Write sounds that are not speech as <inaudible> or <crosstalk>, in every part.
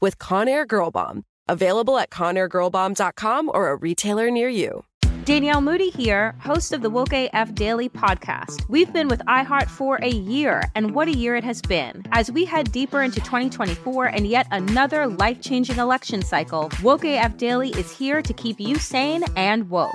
with Conair Girl Bomb. Available at ConairGirlBomb.com or a retailer near you. Danielle Moody here, host of the Woke AF Daily podcast. We've been with iHeart for a year, and what a year it has been. As we head deeper into 2024 and yet another life changing election cycle, Woke AF Daily is here to keep you sane and woke.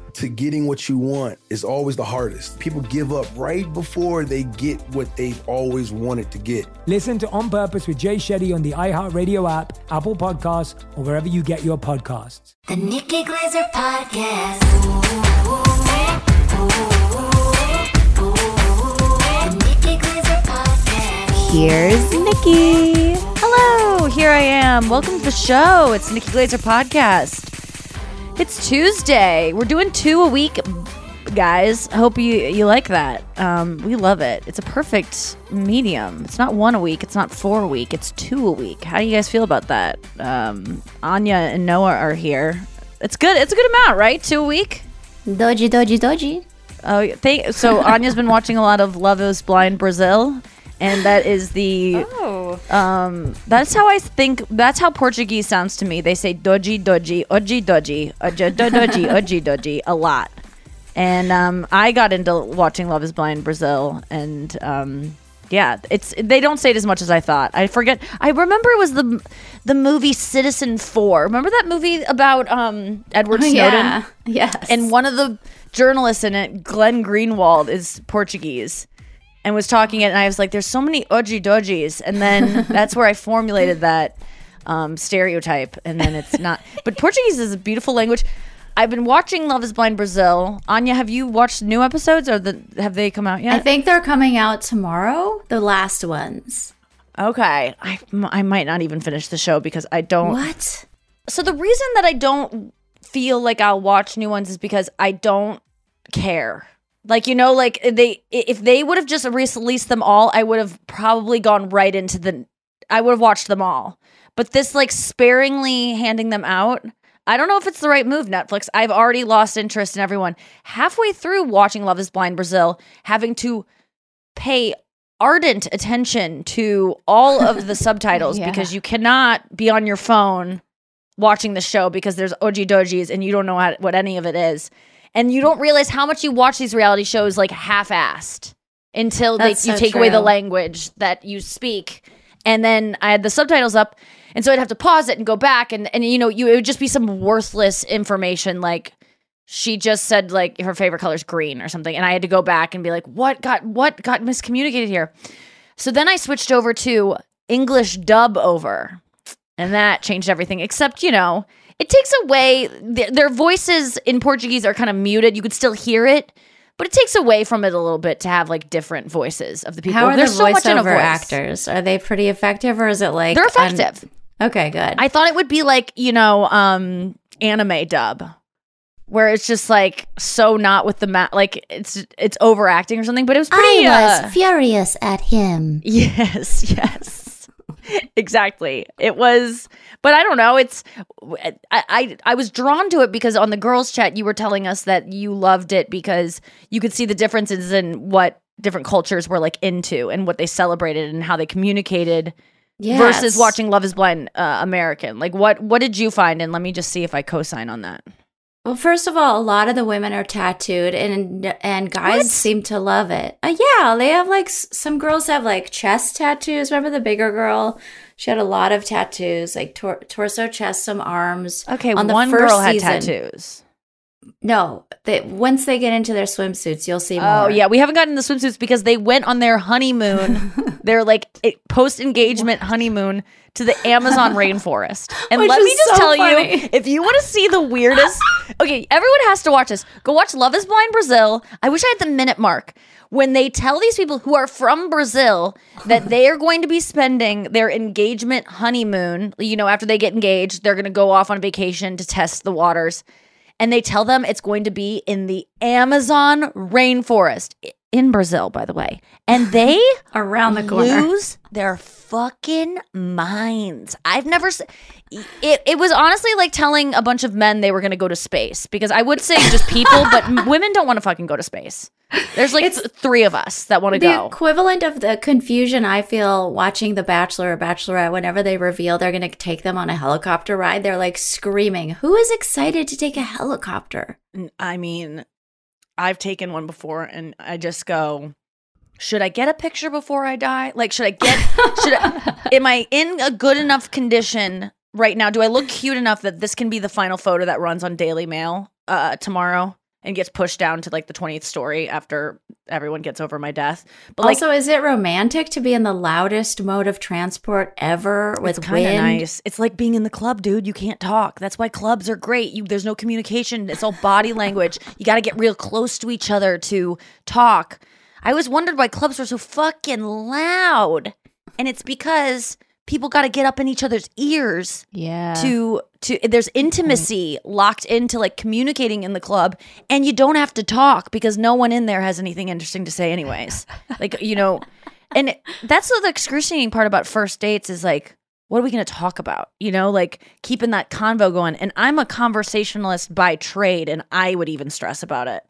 to getting what you want is always the hardest. People give up right before they get what they've always wanted to get. Listen to On Purpose with Jay Shetty on the iHeartRadio app, Apple Podcasts, or wherever you get your podcasts. The Nikki Glaser Podcast. Ooh, ooh, ooh, the Nikki Glaser Podcast. Here's Nikki. Hello, here I am. Welcome to the show. It's Nikki Glaser Podcast. It's Tuesday. We're doing two a week, guys. I hope you you like that. Um, we love it. It's a perfect medium. It's not one a week. It's not four a week. It's two a week. How do you guys feel about that? Um, Anya and Noa are here. It's good. It's a good amount, right? Two a week. Doji, doji, doji. Oh, thank. So <laughs> Anya's been watching a lot of Love Is Blind Brazil, and that is the. Oh. Um, that's how I think. That's how Portuguese sounds to me. They say doji, doji, oji, doji, oji, do- doji, <laughs> oji, doji a lot. And um, I got into watching Love Is Blind Brazil, and um, yeah, it's they don't say it as much as I thought. I forget. I remember it was the the movie Citizenfour. Remember that movie about um, Edward <laughs> Snowden? yeah. Yes. And one of the journalists in it, Glenn Greenwald, is Portuguese and was talking it. And I was like, there's so many oji dojis. And then <laughs> that's where I formulated that um, stereotype. And then it's not. But Portuguese is a beautiful language. I've been watching Love is Blind Brazil. Anya, have you watched new episodes or the, have they come out yet? I think they're coming out tomorrow, the last ones. Okay. I, I might not even finish the show because I don't. What? So the reason that I don't feel like I'll watch new ones is because I don't care. Like you know, like they if they would have just released them all, I would have probably gone right into the. I would have watched them all. But this like sparingly handing them out, I don't know if it's the right move, Netflix. I've already lost interest in everyone. Halfway through watching Love Is Blind Brazil, having to pay ardent attention to all of the <laughs> subtitles Yeah. because you cannot be on your phone watching the show because there's oji dojis and you don't know what any of it is. And you don't realize how much you watch these reality shows like half-assed until they, That's you so take away the language that you speak. And then I had the subtitles up, and so I'd have to pause it and go back, and and you know, you it would just be some worthless information like she just said like her favorite color is green or something, and I had to go back and be like, what got what got miscommunicated here? So then I switched over to English dub over, and that changed everything. Except you know, it takes away their, their voices in Portuguese are kind of muted. You could still hear it. But it takes away from it a little bit to have like different voices of the people. How are There's the so much in a voiceover voice. actors? Are they pretty effective, or is it like They're un- effective. okay, good. I thought it would be like, you know, um anime dub. where it's just like so not with the ma- like it's it's overacting or something. But it was pretty. I was uh, furious at him. <laughs> Yes, yes. Exactly. It was but I don't know, it's I, I I was drawn to it because on the girls chat you were telling us that you loved it because you could see the differences in what different cultures were like into and what they celebrated and how they communicated Yes. versus watching Love is Blind uh, American. Like what what did you find and let me just see if I co-sign on that. Well, first of all, a lot of the women are tattooed, and and guys seem to love it. Uh, yeah, they have like some girls have like chest tattoos. Remember the bigger girl? She had a lot of tattoos, like tor- torso, chest, some arms. Okay, on the one first girl had season. tattoos. No, they, once they get into their swimsuits, you'll see more. Oh yeah, we haven't gotten the swimsuits because they went on their honeymoon, <laughs> their like post engagement honeymoon to the Amazon <laughs> rainforest. And Which let me just so tell funny. you, if you want to see the weirdest, <laughs> okay, everyone has to watch this. Go watch Love Is Blind Brazil. I wish I had the minute mark when they tell these people who are from Brazil that they are going to be spending their engagement honeymoon. You know, after they get engaged, they're going to go off on vacation to test the waters and they tell them it's going to be in the Amazon rainforest in Brazil, by the way. And <laughs> they around the corner. lose their fucking minds. I've never s- it it was honestly like telling a bunch of men they were going to go to space because I would say just people, but women don't want to fucking go to space. There's like it's 3 of us that want to the go. equivalent of the confusion I feel watching The Bachelor or Bachelorette whenever they reveal they're going to take them on a helicopter ride. They're like screaming, Who is excited to take a helicopter? I mean, I've taken one before and I just go, should I get a picture before I die? Like, should I get, should I, <laughs> am I in a good enough condition right now? Do I look cute enough that this can be the final photo that runs on Daily Mail uh, tomorrow and gets pushed down to like the 20th story after everyone gets over my death? But like, also, is it romantic to be in the loudest mode of transport ever with it's kind of wind? nice. It's like being in the club, dude. You can't talk. That's why clubs are great. You there's no communication. It's all body <laughs> language. You got to get real close to each other to talk. I always wondered why clubs were so fucking loud, and it's because people got to get up in each other's ears. Yeah. To to there's intimacy locked into like communicating in the club, and you don't have to talk because no one in there has anything interesting to say, anyways. <laughs> like you know, and it- that's the excruciating part about first dates is like what are we going to talk about you know like keeping that convo going and i'm a conversationalist by trade and i would even stress about it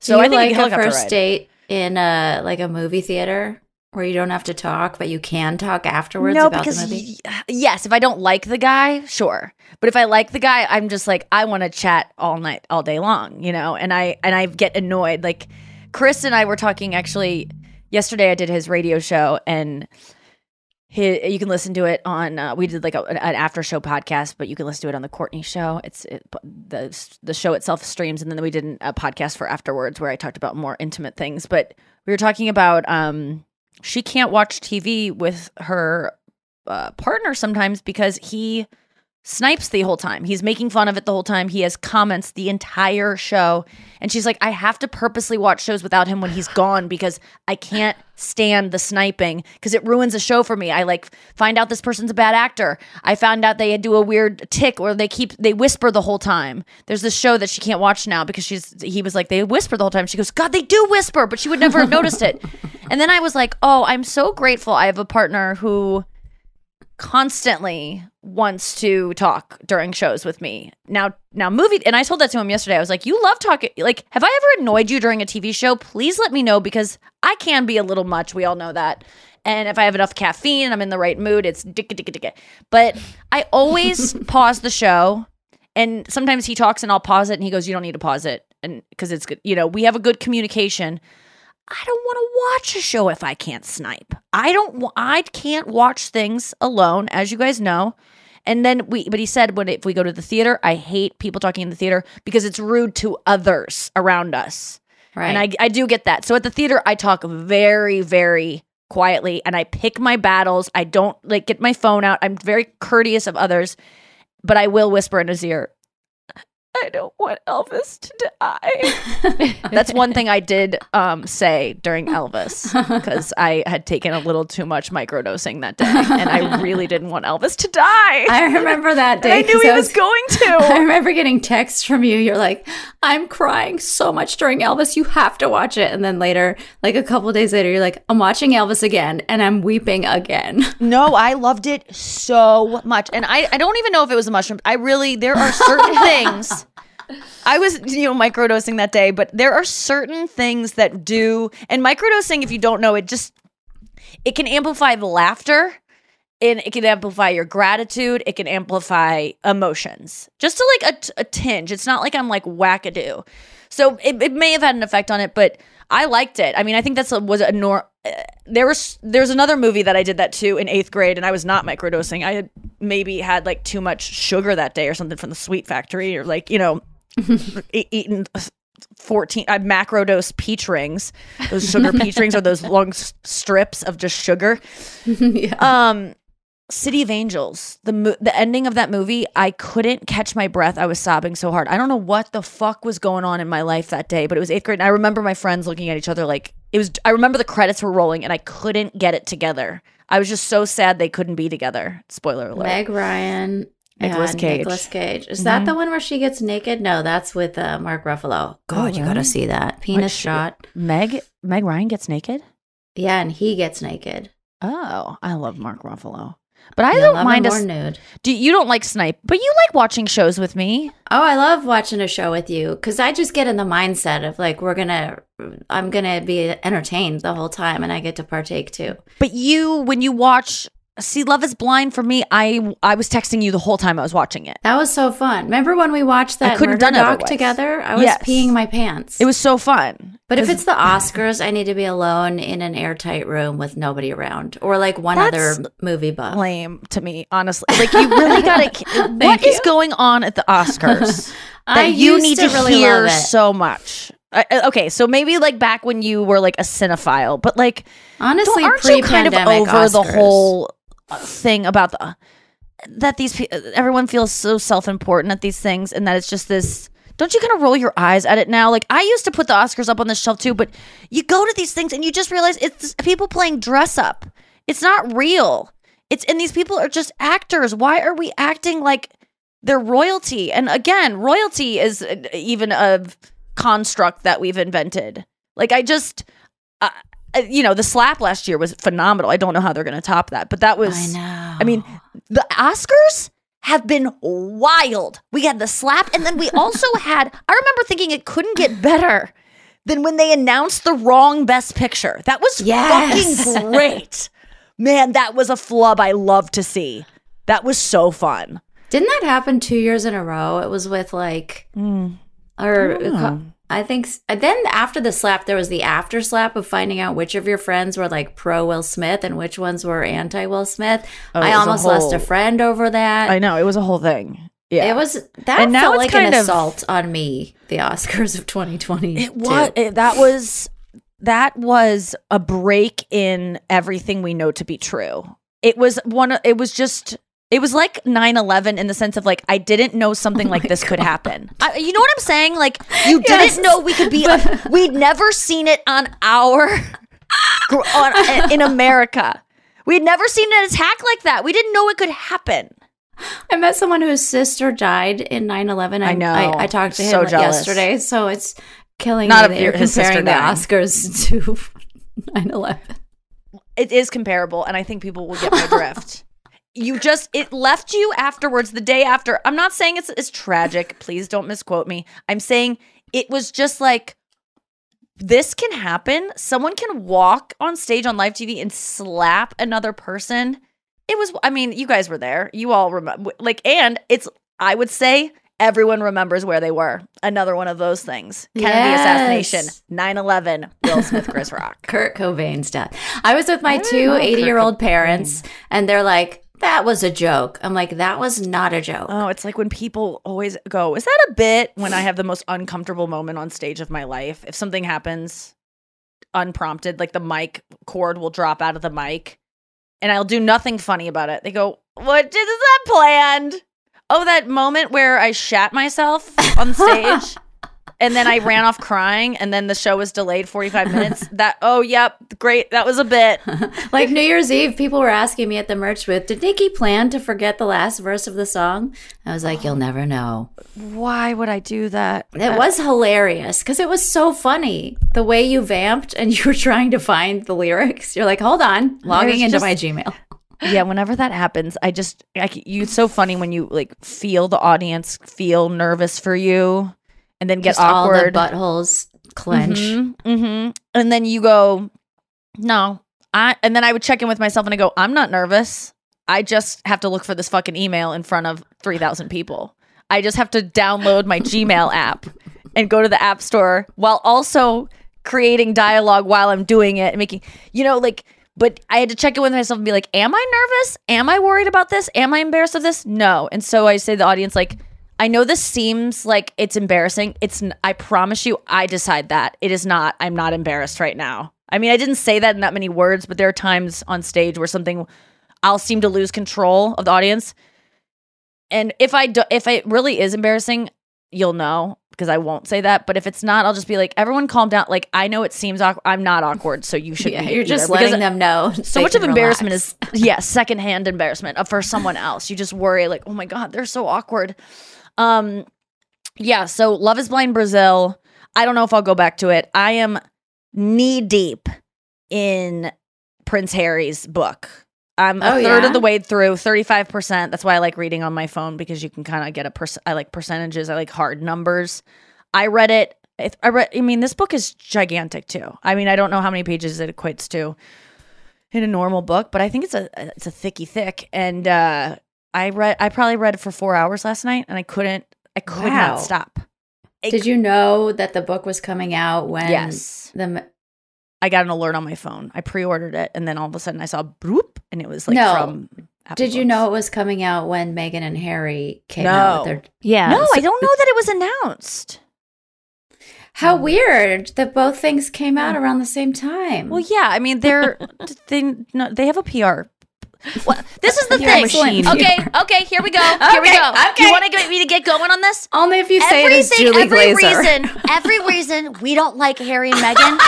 so i think like a first ride. date in a like a movie theater where you don't have to talk, but you can talk afterwards no about because the movie? y- yes if i don't like the guy sure. But if i like the guy i'm just like i want to chat all night all day long you know? And i and i get annoyed. Like chris and i were talking actually yesterday i did his radio show and he, you can listen to it on uh, we did like a, an after show podcast but you can listen to it on the courtney show. It's it, the the show itself streams and then we did a podcast for afterwards where i talked about more intimate things. But we were talking about um she can't watch tv with her uh, partner sometimes because he snipes the whole time. He's making fun of it the whole time. He has comments the entire show. And she's like, I have to purposely watch shows without him when he's gone because I can't stand the sniping because it ruins a show for me. I like find out this person's a bad actor. I found out they do a weird tick or they keep they whisper the whole time. There's this show that she can't watch now because she's he was like they whisper the whole time. She goes, "God, they do whisper," but she would never have noticed it. And then I was like, "Oh, I'm so grateful I have a partner who constantly wants to talk during shows with me. Now, now movie, and I told that to him yesterday. I was like, "You love talking. Like, have I ever annoyed you during a TV show? Please let me know because I can be a little much. We all know that. And if I have enough caffeine and I'm in the right mood, it's dicka dicka dicka. But I always <laughs> pause the show, and sometimes he talks and I'll pause it, and he goes, "You don't need to pause it," and because it's good. You know, we have a good communication. I don't want to watch a show if I can't snipe. I don't. I can't watch things alone, as you guys know. And then we, but he said when if we go to the theater, I hate people talking in the theater because it's rude to others around us. Right. And I, I do get that. So at the theater, I talk very, very quietly and I pick my battles. I don't like get my phone out. I'm very courteous of others, but I will whisper in his ear, I don't want Elvis to die. <laughs> That's one thing I did um, say during Elvis because I had taken a little too much microdosing that day, and I really didn't want Elvis to die. I remember that day. I knew he I was going to. <laughs> I remember getting texts from you. You're like, I'm crying so much during Elvis. You have to watch it. And then later, like a couple days later, you're like, I'm watching Elvis again and I'm weeping again. <laughs> No, I loved it so much, and I I don't even know if it was the mushroom. I really there are certain things. I was, you know, microdosing that day, but there are certain things that do, and microdosing, if you don't know, it just it can amplify the laughter, and it can amplify your gratitude. It can amplify emotions, just to like a tinge. It's not like I'm like wackadoo. So it, it may have had an effect on it, but I liked it. I mean, I think that's a, was a nor. Uh, there was there's another movie that I did that too in eighth grade, and I was not microdosing. I had maybe had like too much sugar that day or something from the sweet factory, or like you know, <laughs> eaten. 14 I macro dose peach rings. Those sugar peach rings are those long s- strips of just sugar. <laughs> Um City of Angels, the mo- the ending of that movie, I couldn't catch my breath. I was sobbing so hard. I don't know what the fuck was going on in my life that day, but it was eighth grade. And I remember my friends looking at each other like it was. I remember the credits were rolling, and I couldn't get it together. I was just so sad they couldn't be together. Spoiler alert. Meg Ryan. Nicolas and Cage. Nicolas Cage. Is that Mhm. the one where she gets naked? No, that's with uh, Mark Ruffalo. God, you really? gotta see that. Penis shot. Meg Meg Ryan gets naked. Yeah, and he gets naked. Oh, I love Mark Ruffalo, but I You'll don't mind more nude. Do you don't like snipe, but you like watching shows with me? Oh, I love watching a show with you because I just get in the mindset of like we're gonna, I'm gonna be entertained the whole time, and I get to partake too. But you, when you watch, see, Love Is Blind for me, I I was texting you the whole time I was watching it. That was so fun. Remember when we watched I that couldn't murder done doc together? I was Yes. peeing my pants. It was so fun. But if it's the Oscars, I need to be alone in an airtight room with nobody around, or like one That's other movie buff. lame to me, honestly. Like you really gotta. <laughs> what is going on at the Oscars <laughs> that you need to to, really hear so much? I- okay, so maybe like back when you were like a cinephile, but like Honestly, aren't you kind of over the whole thing about the that these everyone feels so self-important at these things and that it's just this don't you kind of roll your eyes at it now? Like i used to put the oscars up on the shelf too but you go to these things and you just realize it's people playing dress up. It's not real. It's and these people are just actors. Why are we acting like they're royalty? And again royalty is uh, even a construct that we've invented. Like i just Uh, you know the slap last year was phenomenal i don't know how they're going to top that but that was I know. I mean, the Oscars have been wild. We had the slap, and then we <laughs> also had. I remember thinking it couldn't get better than when they announced the wrong Best Picture. That was Yes. fucking great. Man, that was a flub I love to see. That was so fun. Didn't that happen two years in a row? It was with like, mm. or I think s- uh, then after the slap, there was the after slap of finding out which of your friends were like pro Will Smith and which ones were anti Will Smith. Oh, I was a almost lost a friend over that. I know it was a whole thing. Yeah, It was that And now felt like an of- assault on me. The Oscars of 2020. It was it, that was that was a break in everything we know to be true. It was one. It was just. It was like 9-11 in the sense of like I didn't know something oh like this could happen. I, you know what I'm saying? Like you <laughs> Yes. didn't know we could be. <laughs> we'd never seen it on our on, in America. We'd never seen an attack like that. We didn't know it could happen. I met someone whose sister died in 9-11. I know. I, I talked to him So like, yesterday, so it's killing Not me that you're comparing the. Oscars <laughs> to 9-11. it is comparable and i think people will get my drift you just it left you afterwards the day after. I'm not saying it's it's tragic. Please don't misquote me. I'm saying it was just like this can happen. Someone can walk on stage on live tv and slap another person. It was i mean you guys were there. You all remember like and it's i would say everyone remembers where they were. Another one of those things. Kennedy Yes. assassination 9-11 will smith chris rock. <laughs> Kurt Cobain's death. I was with my two 80 year old parents, and they're like, that was a joke. I'm like, that was not a joke. Oh, it's like when people always go, Is that a bit? When I have the most uncomfortable moment on stage of my life. If something happens unprompted, like the mic cord will drop out of the mic and I'll do nothing funny about it. They go, What is that planned? Oh, that moment where I shat myself on <laughs> stage and then I ran off crying and then the show was delayed 45 minutes. <laughs> That oh, yep, great. That was a bit. <laughs> like New Year's Eve, people were asking me at the merch booth, did Nikki plan to forget the last verse of the song? I was like, you'll never know. Why would I do that? It uh, was hilarious because it was so funny. The way you vamped and <laughs> you were trying to find the lyrics. You're like, hold on, logging There's into just- my Gmail. yeah, whenever that happens, I just I, you it's so funny when you like feel the audience feel nervous for you and then get Just all the awkward. buttholes clench. hmm And then you go, no, I. And then I would check in with myself and I go, I'm not nervous. I just have to look for this fucking email in front of three thousand people. I just have to download my Gmail app and go to the app store while also creating dialogue while I'm doing it and making, you know, like. But I had to check in with myself and be like, "Am I nervous? Am I worried about this? Am I embarrassed of this? No." And so I say to the audience, like, I know this seems like it's embarrassing. It's I promise you I decide that. It is not. I'm not embarrassed right now. I mean, I didn't say that in that many words, but there are times on stage where something I'll seem to lose control of the audience. And if I do, if it really is embarrassing, you'll know because I won't say that. But if it's not, I'll just be like, everyone calm down. Like I know it seems awkward. I'm not awkward, so you should. Yeah, be you're just because letting them know. <laughs> So much of embarrassment relax. is yeah, secondhand embarrassment for someone else. You just worry like, oh my god, they're so awkward. Um, yeah. So Love Is Blind Brazil. I don't know if I'll go back to it. I am knee deep in Prince Harry's book. I'm a Oh, third yeah? of the way through, 35%. That's why I like reading on my phone because you can kind of get a perc- I like percentages, I like hard numbers. I read it. I read I mean this book is gigantic too. I mean, I don't know how many pages it equates to in a normal book, but I think it's a it's a thicky thick and uh I read I probably read it for 4 hours last night and I couldn't I could Wow. not stop. Did you know that the book was coming out when Yes. the I got an alert on my phone. I pre-ordered it and then all of a sudden I saw broop and it was like No. from Apple Did you know it was coming out when Meghan and Harry came No. out with their Yeah. No, I don't know that it was announced. How um, weird that both things came out mm. around the same time. Well, yeah, I mean they're <laughs> they no, they have a PR. Well, this is the PR thing. machine. Okay, okay, here we go. Here we go. okay. You want to get me to get going on this? Only if you say it is Julie every Glaser. reason, every reason we don't like Harry and Meghan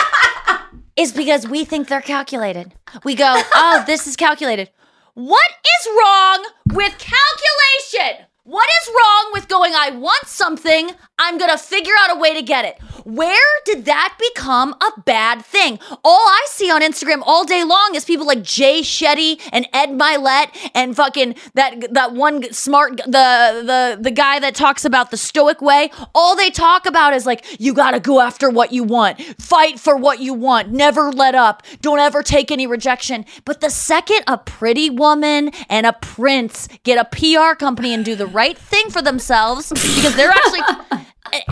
<laughs> is because we think they're calculated. We go, oh, this is calculated. What is wrong with calculation? What is wrong with going, I want something, I'm gonna figure out a way to get it? Where did that become a bad thing? All I see on Instagram all day long is people like Jay Shetty and Ed Mylett and fucking that that one smart the the the guy that talks about the stoic way. All they talk about is like you got to go after what you want. Fight for what you want. Never let up. Don't ever take any rejection. But the second a pretty woman and a prince get a PR company and do the right thing for themselves because they're actually <laughs>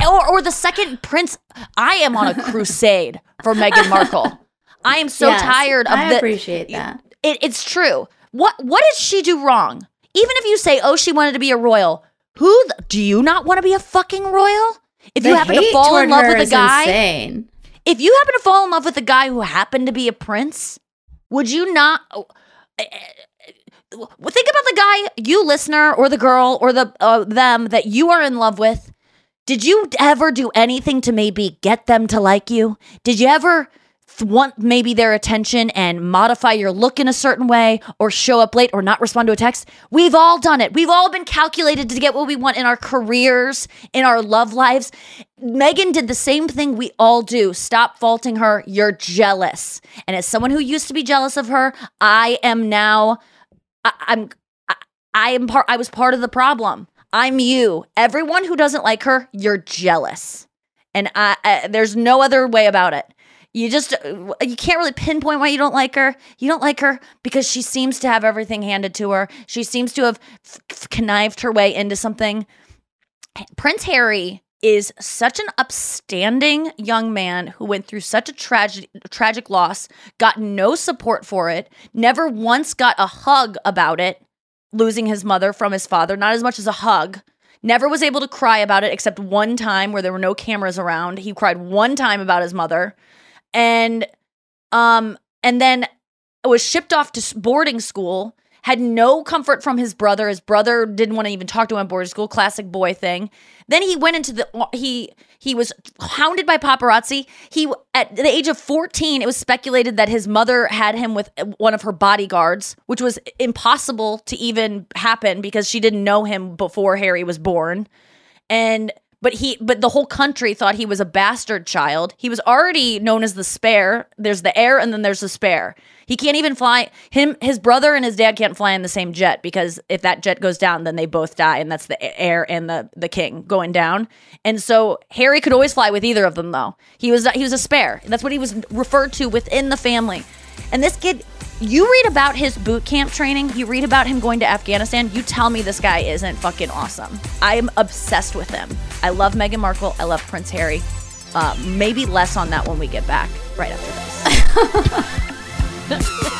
or, or the second prince i am on a <laughs> crusade for meghan markle i am so Yes, tired of that. I the appreciate that. it, it's true what what did she do wrong even if you say oh she wanted to be a royal who do you not want to be a fucking royal if you happen to fall in love with a guy insane. if you happen to fall in love with a guy who happened to be a prince would you not eh, well, think about the guy you listener or the girl or the uh, them that you are in love with did you ever do anything to maybe get them to like you did you ever th- want maybe their attention and modify your look in a certain way or show up late or not respond to a text we've all done it we've all been calculated to get what we want in our careers in our love lives Meghan did the same thing we all do. Stop faulting her. You're jealous. And as someone who used to be jealous of her, I am now I, I'm I, I am part I was part of the problem. I'm you. Everyone who doesn't like her, you're jealous. And I, I there's no other way about it. You just uh, you can't really pinpoint why you don't like her. You don't like her because she seems to have everything handed to her. She seems to have f- connived her way into something. Prince Harry is such an upstanding young man who went through such a tragic tragic loss, got no support for it, never once got a hug about it, losing his mother from his father, not as much as a hug. Never was able to cry about it except one time where there were no cameras around. He cried one time about his mother. And um and then was shipped off to boarding school had no comfort from his brother. His brother didn't want to even talk to him at boarding school, classic boy thing. Then he went into the he he was hounded by paparazzi. He at the age of 14, it was speculated that his mother had him with one of her bodyguards, which was impossible to even happen because she didn't know him before Harry was born. And but he but the whole country thought he was a bastard child. He was already known as the spare. There's the heir and then there's the spare. He can't even fly him his brother and his dad can't fly in the same jet because if that jet goes down then they both die and that's the heir and the the king going down. And so Harry could always fly with either of them though. He was he was a spare. That's what he was referred to within the family. And this kid you read about his boot camp training, you read about him going to Afghanistan, you tell me this guy isn't fucking awesome. I am obsessed with him. I love Meghan Markle. I love Prince Harry. Uh, maybe less on that when we get back right after this. <laughs>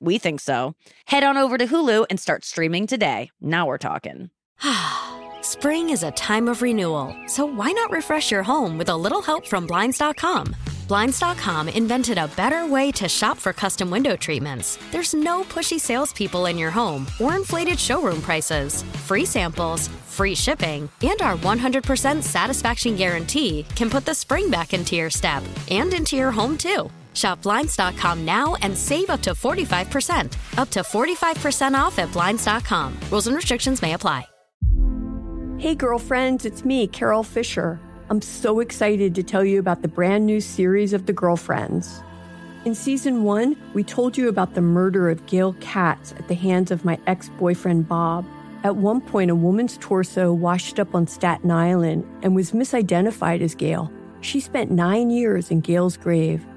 We think so. Head on over to Hulu and start streaming today. Now we're talking. <sighs> Spring is a time of renewal, so why not refresh your home with a little help from Blinds.com? Blinds.com invented a better way to shop for custom window treatments. There's no pushy salespeople in your home or inflated showroom prices. Free samples, free shipping, and our 100% satisfaction guarantee can put the spring back into your step and into your home too. Shop Blinds.com now and save up to 45%. Up to 45% off at Blinds.com. Rules and restrictions may apply. Hey, girlfriends, it's me, Carol Fisher. I'm so excited to tell you about the brand new series of The Girlfriends. In season one, we told you about the murder of Gail Katz at the hands of my ex boyfriend Bob. At one point, a woman's torso washed up on Staten Island and was misidentified as Gail. She spent nine years in Gail's grave,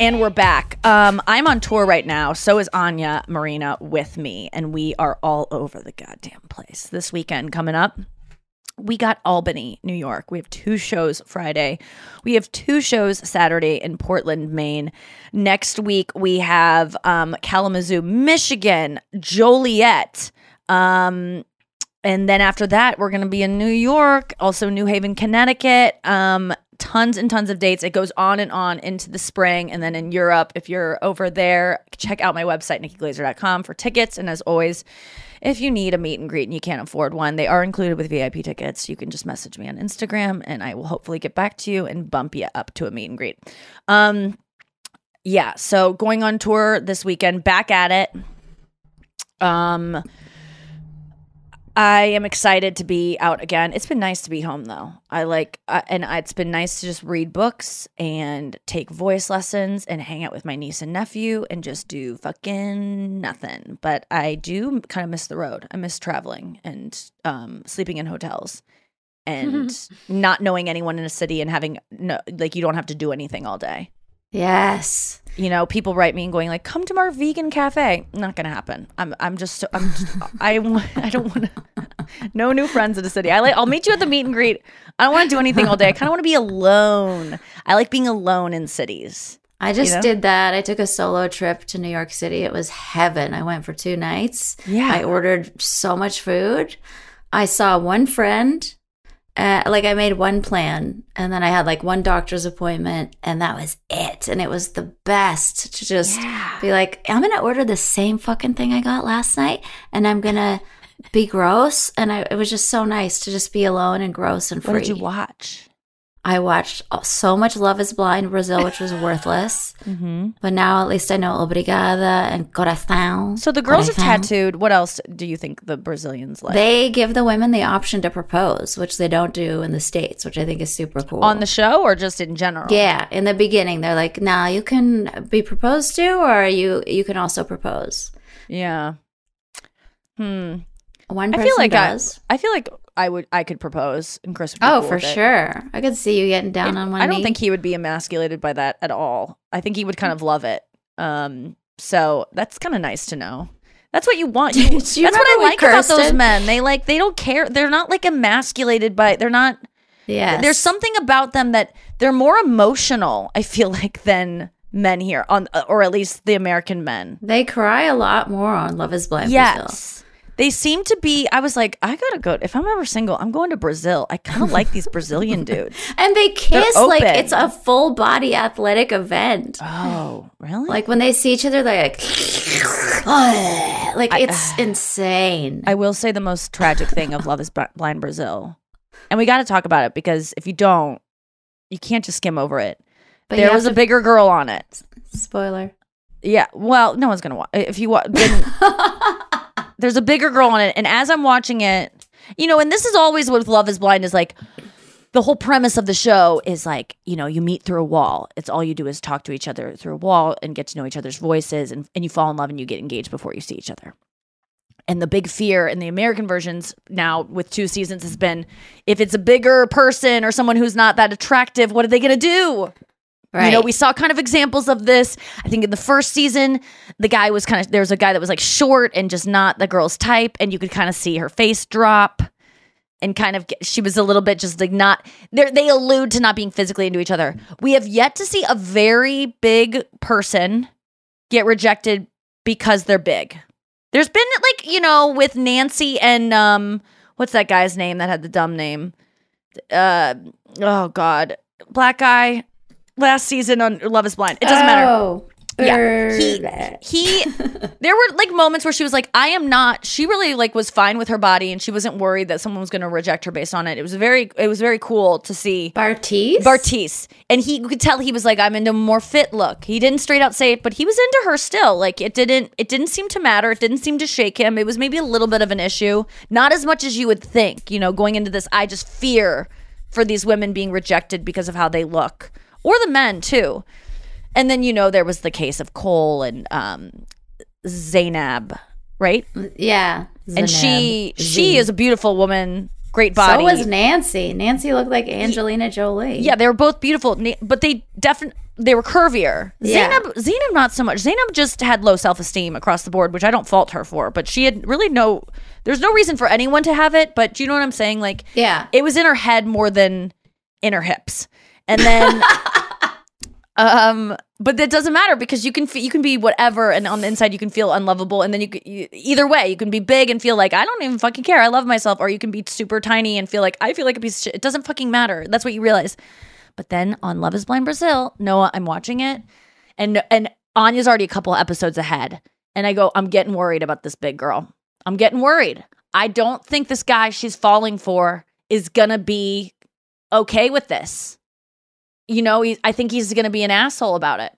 And we're back. Um, I'm on tour right now. So is Anya Marina with me, and we are all over the goddamn place. This weekend coming up, we got Albany, New York. We have two shows Friday. We have two shows Saturday in Portland, Maine. Next week we have um, Kalamazoo, Michigan, Joliet, um, and then after that, we're going to be in New York, also New Haven, Connecticut. Um, tons and tons of dates. It goes on and on into the spring. And then in Europe, if you're over there, check out my website, nikkiglaser.com for tickets. And as always, if you need a meet and greet and you can't afford one, they are included with VIP tickets. You can just message me on Instagram and I will hopefully get back to you and bump you up to a meet and greet. Um, yeah, so going on tour this weekend, back at it. Um, I am excited to be out again. It's been nice to be home though. I like, uh, and I, it's been nice to just read books and take voice lessons and hang out with my niece and nephew and just do fucking nothing. But I do kind of miss the road. I miss traveling and um, sleeping in hotels and <laughs> not knowing anyone in a city and having no, like, you don't have to do anything all day. Yes. You know, people write me and going like, "Come to our vegan cafe." Not gonna happen. I'm, I'm just, so, I'm, just, I, I don't want to. No new friends in the city. I like, I'll meet you at the meet and greet. I don't want to do anything all day. I kind of want to be alone. I like being alone in cities. I just You know? did that. I took a solo trip to New York City. It was heaven. I went for two nights. Yeah. I ordered so much food. I saw one friend. Uh, like I made one plan and then I had like one doctor's appointment and that was it. And it was the best to just be like, I'm going to order the same fucking thing I got last night and I'm going to be gross. And I, it was just so nice to just be alone and gross and free. What did you watch? I watched so much Love is Blind Brazil, which was worthless. Mm-hmm. But now at least I know Obrigada and Coração. So the girls are tattooed. What else do you think the Brazilians like? They give the women the option to propose, which they don't do in the States, which I think is super cool. on the show or just in general? yeah, in the beginning, they're like, "Nah, you can be proposed to, or you you can also propose." Yeah. Hmm. One I person feel like does. I, I feel like I would I could propose and Chris oh, cool for sure. I could see you getting down It- on one I don't knee. think he would be emasculated by that at all. I think he would kind of love it. Um, so that's kind of nice to know. That's what you want. <laughs> You, you that's what I like about those men. They like they don't care. They're not like emasculated by. They're not. Yeah. There's something about them that they're more emotional. I feel <laughs> like than men here on, or at least the American men. They cry a lot more on Love Is Blind. Brazil. They seem to be. I was like, I gotta go. If I'm ever single, I'm going to Brazil. I kind of like these Brazilian <laughs> dudes. And they kiss like it's a full body athletic event. Oh, really? Like when they see each other, they're like, <sighs> like it's uh, insane. I will say the most tragic thing of Love is Blind Brazil. And we got to talk about it because if you don't, you can't just skim over it. But there was a bigger girl on it. Spoiler. Yeah. Well, no one's to watch. If you watch, <laughs> there's a bigger girl on it. And as I'm watching it, you know, and this is always with Love is Blind is like, the whole premise of the show is like, you know, you meet through a wall. It's all you do is talk to each other through a wall and get to know each other's voices and, and you fall in love and you get engaged before you see each other. And the big fear in the American versions now with two seasons has been if it's a bigger person or someone who's not that attractive, what are they going to do? You know, we saw kind of examples of this. I think in the first season, the guy was kind of there was a guy that was like short and just not the girl's type, and you could kind of see her face drop and kind of get, she was a little bit just like not they they allude to not being physically into each other. We have yet to see a very big person get rejected because they're big. There's been like, you know, with Nancy and um what's that guy's name that had the dumb name? Uh oh god. Black guy last season on Love is Blind. It doesn't matter. Oh, Yeah. Er, he, he <laughs> there were like moments where she was like, I am not she really like was fine with her body and she wasn't worried that someone was gonna reject her based on it. It was very it was very cool to see Bartise? Bartise. And he you could tell he was like, I'm into a more fit look. He didn't straight out say it, but he was into her still. Like it didn't it didn't seem to matter. It didn't seem to shake him. It was maybe a little bit of an issue. Not as much as you would think, you know, going into this, I just fear for these women being rejected because of how they look. Or the men too. And then you know there was the case of Cole and um Zanab, right? Yeah. And she Zanab. she Z. is a beautiful woman, great body. So was Nancy. Nancy looked like Angelina Jolie. Yeah, they were both beautiful, but they definitely they were curvier. Yeah. Zanab, Zanab, not so much. Zanab just had low self esteem across the board, which I don't fault her for. But she had really no. There's no reason for anyone to have it. But do you know what I'm saying? Like, Yeah. it was in her head more than in her hips. And then <laughs> Um, but that doesn't matter because you can fe- you can be whatever, and on the inside you can feel unlovable, and then you, c- you either way you can be big and feel like I don't even fucking care, I love myself, or you can be super tiny and feel like I feel like a piece of shit. It doesn't fucking matter. That's what you realize. But then on Love Is Blind Brazil, Noa, I'm watching it, and and Anya's already a couple episodes ahead, and I go, I'm getting worried about this big girl. I'm getting worried. I don't think this guy she's falling for is gonna be okay with this you know he, i think he's going to be an asshole about it.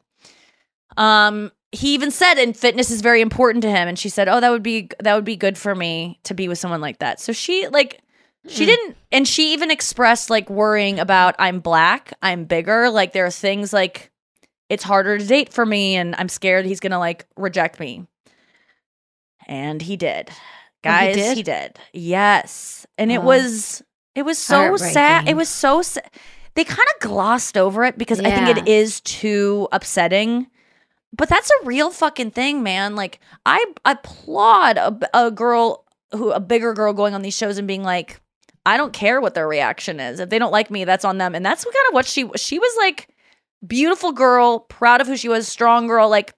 Um he even said and fitness is very important to him and she said oh that would be that would be good for me to be with someone like that. So she like she Mm. didn't and she even expressed like worrying about i'm black i'm bigger like there are things like it's harder to date for me and i'm scared he's going to like reject me. And he did. Oh, he guys did? he did. Yes. And it Oh. was it was so sad it was so sad they kind of glossed over it because I think it is too upsetting. But that's a real fucking thing, man. Like I applaud a, a girl who a bigger girl going on these shows and being like, I don't care what their reaction is. If they don't like me, that's on them. And that's kind of what she she was like beautiful girl, proud of who she was, strong girl, like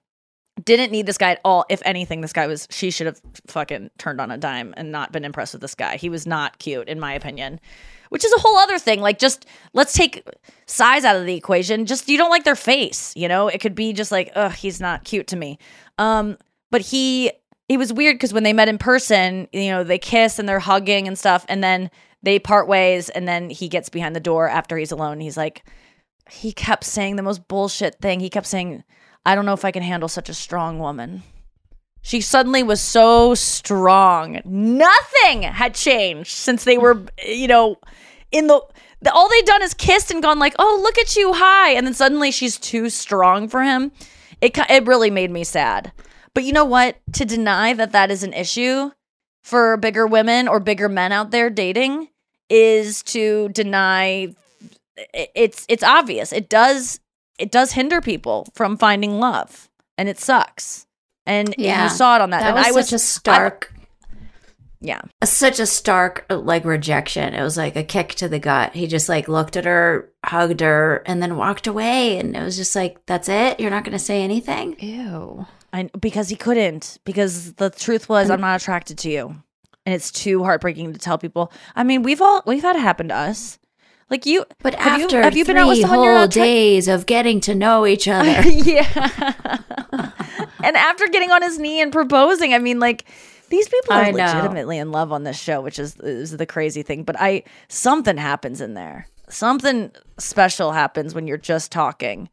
didn't need this guy at all. If anything, this guy was she should have fucking turned on a dime and not been impressed with this guy. He was not cute in my opinion. Which is a whole other thing. Like just let's take size out of the equation. Just you don't like their face, you know? It could be just like, ugh, he's not cute to me. Um, but he it was weird because when they met in person, you know, they kiss and they're hugging and stuff, and then they part ways, and then he gets behind the door after he's alone. He's like, he kept saying the most bullshit thing. He kept saying, I don't know if I can handle such a strong woman. She suddenly was so strong. Nothing had changed since they were, you know, in the, all they'd done is kissed and gone like, "Oh, look at you, hi," and then suddenly she's too strong for him. It it really made me sad. But you know what? To deny that that is an issue for bigger women or bigger men out there dating is to deny it's it's obvious. It does it does hinder people from finding love, and it sucks. And Yeah. you saw it on that. That and was I was such a stark, yeah. such a stark like rejection. It was like a kick to the gut. He just like looked at her, hugged her, and then walked away. And it was just like, "That's it. You're not going to say anything." Ew. I because he couldn't because the truth was I'm not attracted to you, and it's too heartbreaking to tell people. I mean, we've all we've had it happen to us. Like you, But have after you, have you been out with someone whole days of getting to know each <laughs> other, yeah. <laughs> and after getting on his knee and proposing, I mean, like these people are legitimately in love on this show, which is is the crazy thing. But I something happens in there. Something special happens when you're just talking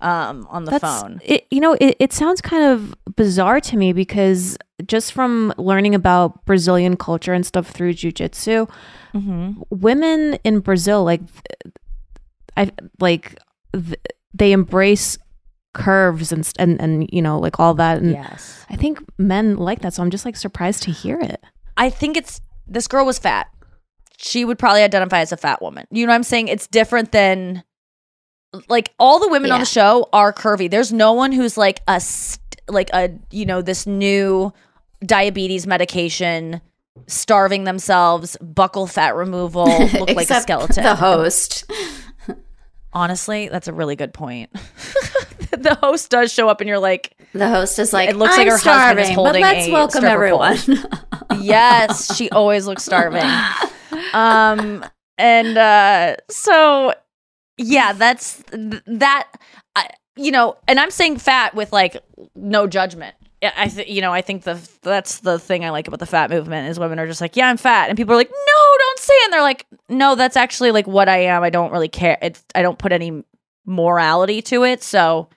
um, on the That's- phone. It, you know, it, it sounds kind of bizarre to me because just from learning about Brazilian culture and stuff through jujitsu, Mm-hmm. women in Brazil, like, I like th- they embrace curves and, and and you know like all that. And Yes. I think men like that, so I'm just like surprised to hear it. I think it's this girl was fat. She would probably identify as a fat woman. You know what I'm saying? It's different than like all the women on the show are curvy. There's no one who's like a st- like a you know this new diabetes medication starving themselves, buccal fat removal, <laughs> look like a skeleton. The host. Honestly, that's a really good point. <laughs> the host does show up and you're like The host is like, it looks I'm like her husband is holding but let's welcome everyone. <laughs> yes, she always looks starving. Um, and uh, so yeah, that's th- that. I you know, and I'm saying fat with like no judgment. I th- you know, I think the that's the thing I like about the fat movement is women are just like, yeah, I'm fat, and people are like, no, don't say, it. and they're like, no, that's actually like what I am. I don't really care. It, I don't put any morality to it, so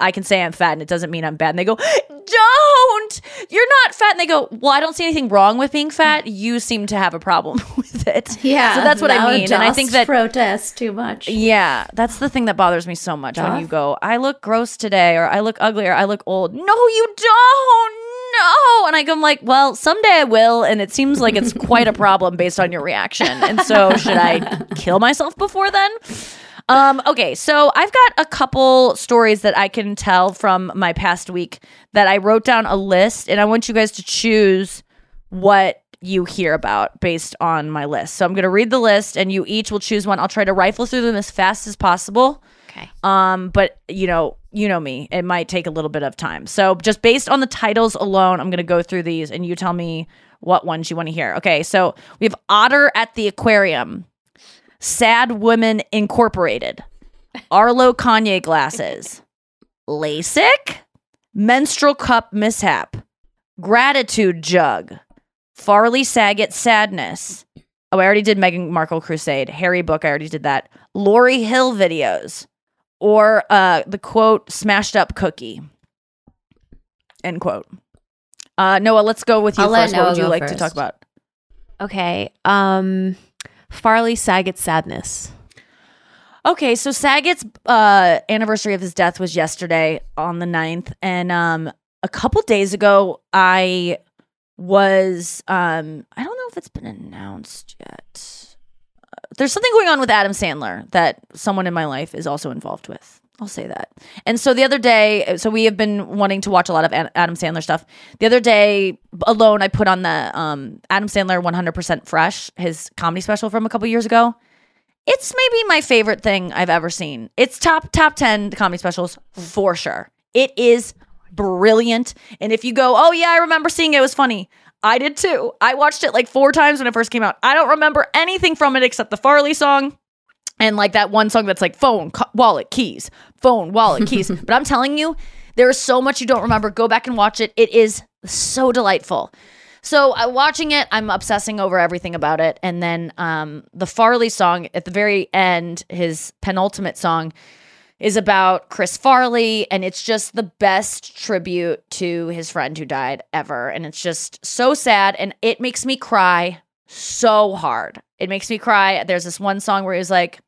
I can say I'm fat, and it doesn't mean I'm bad. And they go, don't, you're not fat, and they go, well, I don't see anything wrong with being fat. You seem to have a problem <laughs> it. <laughs> yeah. so that's what I mean, and I think that protest too much. yeah, that's the thing that bothers me so much when you go, I look gross today, or I look ugly, or I look old. No, you don't. No. And I go, I'm like, well, someday I will. And it seems like it's quite a problem based on your reaction. And so, should I <laughs> kill myself before then? Um, okay, so I've got a couple stories that I can tell from my past week that I wrote down a list, and I want you guys to choose what you hear about based on my list. So I'm going to read the list, and you each will choose one. I'll try to rifle through them as fast as possible. Okay. Um, but you know, you know me, it might take a little bit of time. So just based on the titles alone, I'm gonna go through these and you tell me what ones you want to hear. Okay, so we have Otter at the Aquarium, Sad Women Incorporated, Arlo Kanye glasses, LASIK, Menstrual Cup Mishap, Gratitude Jug, Farley Saget Sadness. Oh, I already did Meghan Markle Crusade. Harry Book, I already did that. Lori Hill videos. Or uh, the quote, smashed up cookie. End quote. Uh, Noa, let's go with you I'll first. What would you like to talk about? Okay. Um, Farley Saget sadness. Okay, so Saget's uh, anniversary of his death was yesterday on the 9th. And um, a couple days ago, I was, um, I don't know if it's been announced yet. Uh, There's something going on with Adam Sandler that someone in my life is also involved with. I'll say that. And so the other day, so we have been wanting to watch a lot of Adam Sandler stuff. The other day alone, I put on the um, Adam Sandler 100% Fresh, his comedy special from a couple years ago it's maybe my favorite thing I've ever seen. It's top top 10 comedy specials for sure. It is brilliant. And if you go, "Oh yeah, I remember seeing it, it was funny." I did too. I watched it like 4 times when it first came out. I don't remember anything from it except the Farley song and like that one song that's like phone, co- wallet, keys, phone, wallet, keys. <laughs> but I'm telling you, there is so much you don't remember. Go back and watch it. It is so delightful. So uh, watching it, I'm obsessing over everything about it. And then um, the Farley song at the very end, his penultimate song, is about Chris Farley, and it's just the best tribute to his friend who died ever. And it's just so sad, and it makes me cry so hard. It makes me cry. There's this one song where he's like,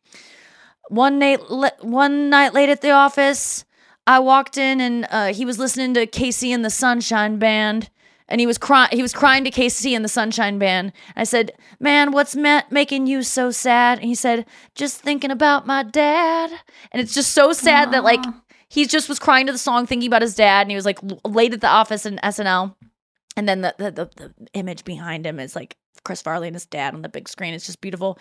one night, one night late at the office, I walked in and uh, he was listening to KC and the Sunshine Band, and he was crying. He was crying to KC and the Sunshine Band. I said, "Man, what's ma- making you so sad?" And he said, "Just thinking about my dad." And it's just so sad that like he just was crying to the song, thinking about his dad, and he was like late at the office in SNL. And then the, the the the image behind him is like Chris Farley and his dad on the big screen. It's just beautiful.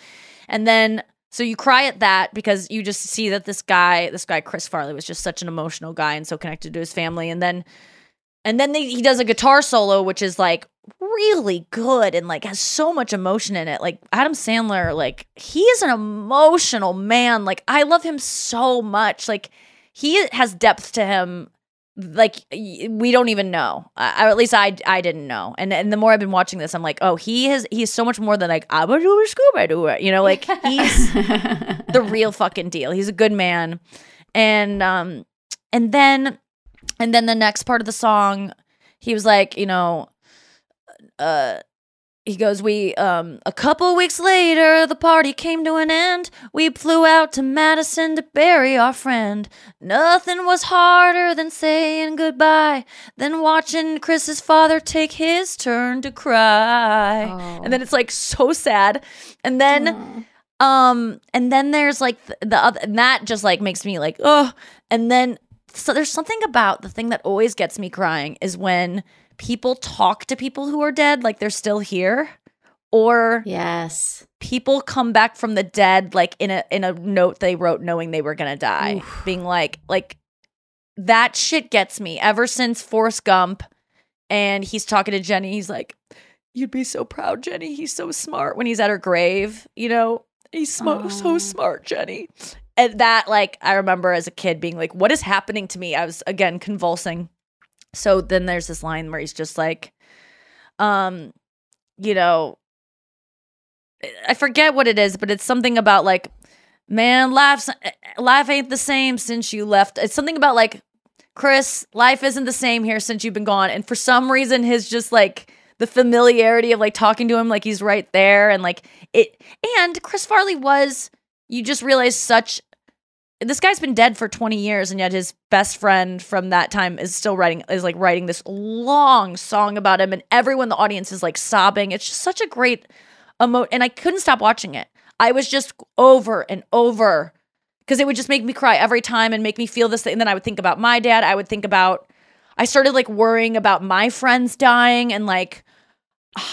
And then so you cry at that because you just see that this guy, this guy Chris Farley, was just such an emotional guy and so connected to his family. And then and then they, he does a guitar solo, which is like really good and like has so much emotion in it. Like Adam Sandler, like he is an emotional man. Like I love him so much. Like he has depth to him. Like we don't even know, or at least I I didn't know. And and the more I've been watching this, I'm like, oh, he has he's so much more than like Abba do Scooby Doo. You know, like <laughs> he's the real fucking deal. He's a good man. And um and then and then the next part of the song, he was like, you know, uh he goes, we um a couple weeks later the party came to an end. We flew out to Madison to bury our friend. Nothing was harder than saying goodbye than watching Chris's father take his turn to cry. And then it's like so sad. And then um and then there's like the, the other and that just like makes me like oh and then so there's something about the thing that always gets me crying is when people talk to people who are dead like they're still here or yes. people come back from the dead like in a in a note they wrote knowing they were gonna die. Being like like that shit gets me ever since Forrest Gump and he's talking to Jenny he's like you'd be so proud Jenny he's so smart when he's at her grave you know? He's sm- so smart Jenny and that like I remember as a kid being like what is happening to me I was again convulsing so then there's this line where he's just like um you know I forget what it is, but it's something about like, man, life's life ain't the same since you left. It's something about like, Chris, life isn't the same here since you've been gone. And for some reason, his just like the familiarity of like talking to him like he's right there and like it. And Chris Farley was, you just realize such. This guy's been dead for 20 years, and yet his best friend from that time is still writing, is like writing this long song about him, and everyone in the audience is like sobbing. It's just such a great emo and I couldn't stop watching it. I was just over and over because it would just make me cry every time and make me feel this thing. And then I would think about my dad. I would think about I started like worrying about my friends dying and like "Ah,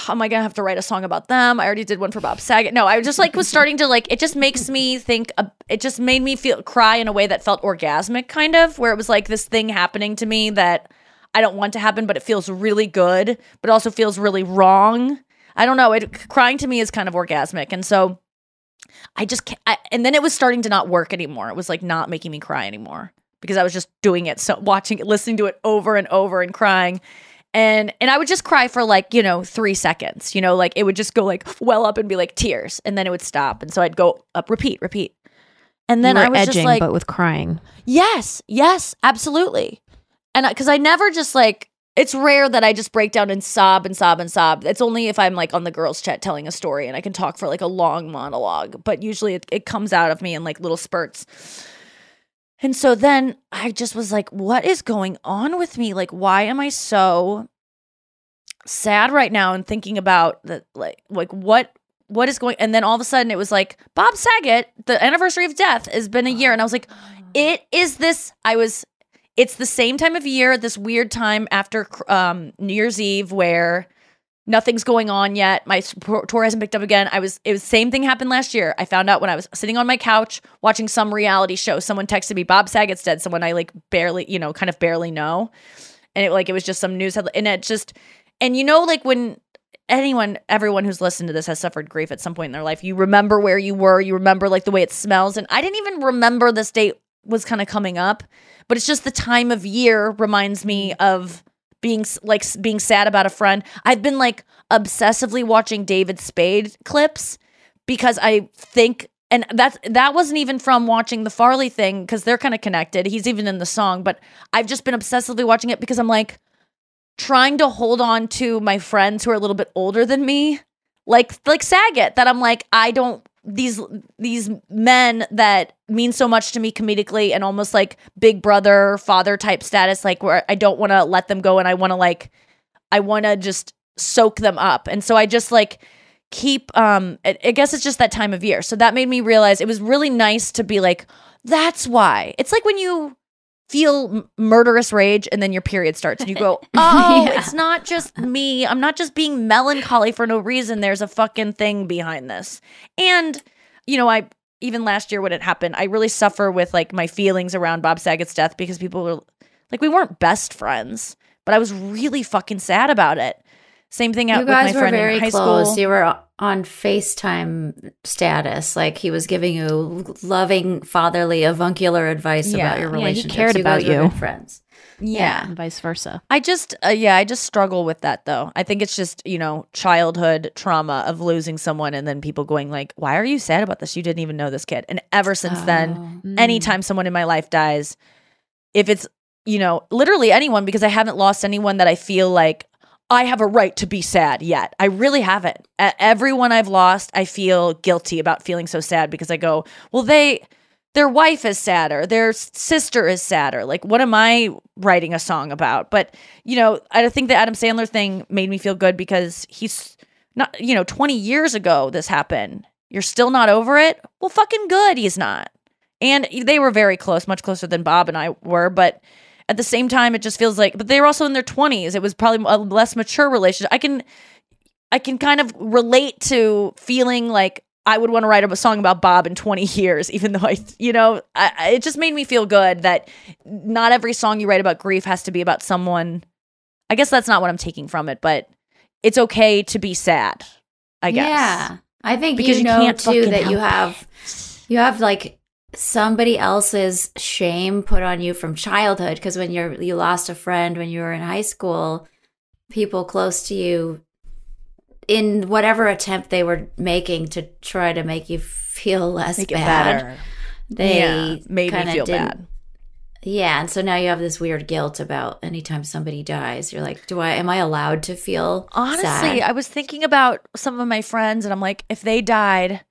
am I gonna have to write a song about them? I already did one for Bob Saget. No, I just like was starting to like. It just makes me think. It just made me feel cry in a way that felt orgasmic, kind of, where it was like this thing happening to me that I don't want to happen, but it feels really good, but also feels really wrong. I don't know. It crying to me is kind of orgasmic, and so I just I, and then it was starting to not work anymore. It was like not making me cry anymore because I was just doing it, so watching it, listening to it over and over and crying. And and I would just cry for like, you know, 3 seconds. You know, like it would just go like well up and be like tears and then it would stop. And so I'd go up repeat, repeat. And then I was edging, just like but with crying. Yes, yes, absolutely. And because I never just like, it's rare that I just break down and sob and sob and sob. It's only if I'm like on the girls' chat telling a story and I can talk for like a long monologue. But usually it, it comes out of me in like little spurts. And so then I just was like, what is going on with me? Like, why am I so sad right now and thinking about the like like what what is going and then all of a sudden it was like Bob Saget, the anniversary of death has been a year. And I was like, <gasps> it is this I was it's the same time of year, this weird time after um New Year's Eve where nothing's going on yet. My tour hasn't picked up again. I was it was same thing happened last year. I found out when I was sitting on my couch watching some reality show. Someone texted me Bob Saget's dead. Someone I like barely, you know, kind of barely know. And it like it was just some news headline and it just and you know like when anyone everyone who's listened to this has suffered grief at some point in their life you remember where you were you remember like the way it smells and i didn't even remember this date was kind of coming up but it's just the time of year reminds me of being like being sad about a friend. I've been like obsessively watching david spade clips because i think and that's that wasn't even from watching the farley thing because they're kind of connected. He's even in the song but i've just been obsessively watching it because i'm like trying to hold on to my friends who are a little bit older than me like like Saget that I'm like I don't these these men that mean so much to me comedically and almost like big brother father type status like where I don't want to let them go and I want to like I want to just soak them up. And so I just like keep um I, guess it's just that time of year. So that made me realize it was really nice to be like that's why. It's like when you feel m- murderous rage and then your period starts. And you go <laughs> oh Yeah. it's not just me. I'm not just being melancholy for no reason. There's a fucking thing behind this. And you know i even last year when it happened i really suffer with like my feelings around bob saget's death because people were like we weren't best friends but i was really fucking sad about it same thing out You with my guys were friend very in high close. school You were on FaceTime status. Like he was giving you loving, fatherly, avuncular advice Yeah. about your relationship. Yeah, he cared you guys about were you. good friends. yeah And vice versa. I just, uh, yeah, I just struggle with that though. I think it's just, you know, childhood trauma of losing someone and then people going like, why are you sad about this? You didn't even know this kid. And ever since Oh. then, Mm. anytime someone in my life dies, if it's, you know, literally anyone, because I haven't lost anyone that I feel like I have a right to be sad yet. I really haven't. Everyone I've lost, I feel guilty about feeling so sad because I go, well, they, their wife is sadder, their sister is sadder. Like, what am I writing a song about? But, you know, I think the Adam Sandler thing made me feel good because he's not, you know, 20 years ago this happened. You're still not over it? Well, fucking good, he's not. And they were very close, much closer than Bob and I were, but at the same time it just feels like but they were also in their 20s. It was probably a less mature relationship. I can I can kind of relate to feeling like I would want to write a song about Bob in 20 <laughs> years, even though I, you know, I, it just made me feel good that not every song you write about grief has to be about someone. I guess that's not what I'm taking from it, but it's okay to be sad. I guess. Yeah. I think Because you you know can't too that you have you have like somebody else's shame put on you from childhood because when you're you lost a friend when you were in high school, people close to you in whatever attempt they were making to try to make you feel less Make bad. They Yeah, made me feel bad. Yeah, and so now you have this weird guilt about anytime somebody dies. You're like, do I am I allowed to feel Honestly, sad? I was thinking about some of my friends and I'm like, if they died,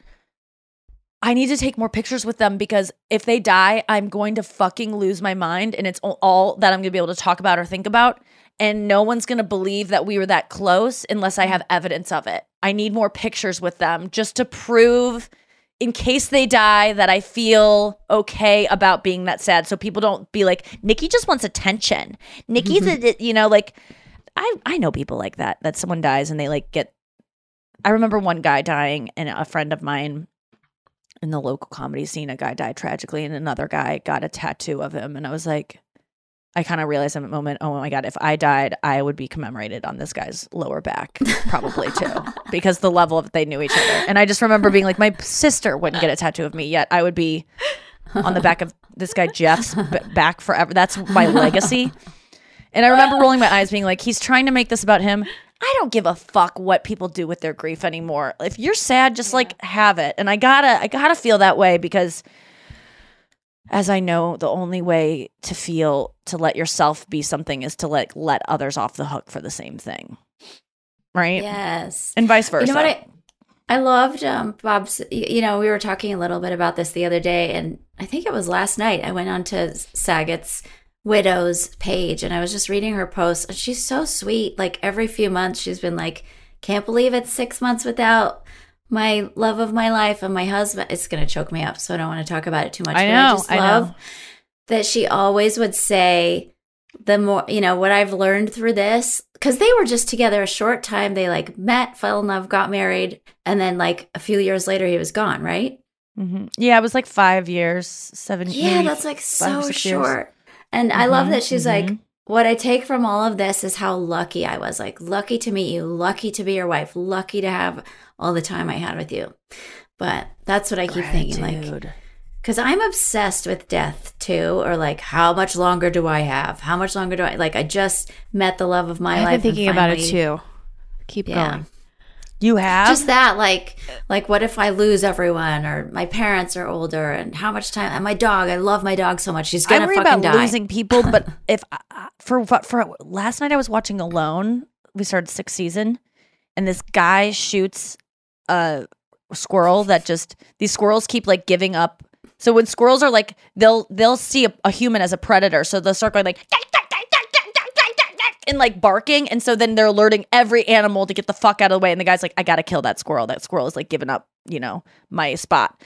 I need to take more pictures with them because if they die, I'm going to fucking lose my mind and it's all- that I'm going to be able to talk about or think about. And no one's going to believe that we were that close unless I have evidence of it. I need more pictures with them just to prove, in case they die, that I feel okay about being that sad. So people don't be like, Nikki just wants attention. Nikki's, a, mm-hmm. you know, like, I I know people like that that someone dies and they like get I remember one guy dying and a friend of mine in the local comedy scene a guy died tragically and another guy got a tattoo of him and I was like I kind of realized in that moment, oh my god, if I died, I would be commemorated on this guy's lower back, probably too, <laughs> because the level of they knew each other. And I just remember being like, my <laughs> sister wouldn't get a tattoo of me, yet I would be on the back of this guy Jeff's b- back forever. That's my legacy. And I remember rolling my eyes, being like, he's trying to make this about him. I don't give a fuck what people do with their grief anymore. If you're sad, just like have it. And I gotta, I gotta feel that way because, as I know, the only way to feel to let yourself be something is to like let others off the hook for the same thing, right? Yes. and vice versa. You know what I, I loved um, Bob's. You know, we were talking a little bit about this the other day, and I think it was last night. I went on to Saget's widow's page, and I was just reading her posts. And she's so sweet. Like every few months, she's been like, "Can't believe it's six months without." My love of my life and my husband. It's going to choke me up, so I don't want to talk about it too much. I but know, just I know. love that she always would say, the more you know what i've learned through this because they were just together a short time they like met fell in love got married and then like a few years later he was gone right Mm-hmm. Yeah, it was like five years, seven. yeah that's like so short. years. And i love Mhm, that she's like mhm. what i take from all of this is how lucky i was like lucky to meet you lucky to be your wife lucky to have all the time i had with you but that's what i keep thinking like because I'm obsessed with death too, or like, how much longer do I have? How much longer do I like? I just met the love of my I've life. been and thinking about it too. Keep Yeah. going. You have Just that, like, like, what if I lose everyone, or my parents are older, and how much time? And my dog, I love my dog so much. She's gonna I worry fucking about die. losing people, but <laughs> if I- for for for last night I was watching Alone. We started sixth season, and this guy shoots a squirrel that just these squirrels keep like giving up. So when squirrels are like they'll they'll see a, a human as a predator, so they'll start going like and like barking, and so then they're alerting every animal to get the fuck out of the way. And the guy's like, I gotta kill that squirrel. That squirrel is like giving up, you know, my spot.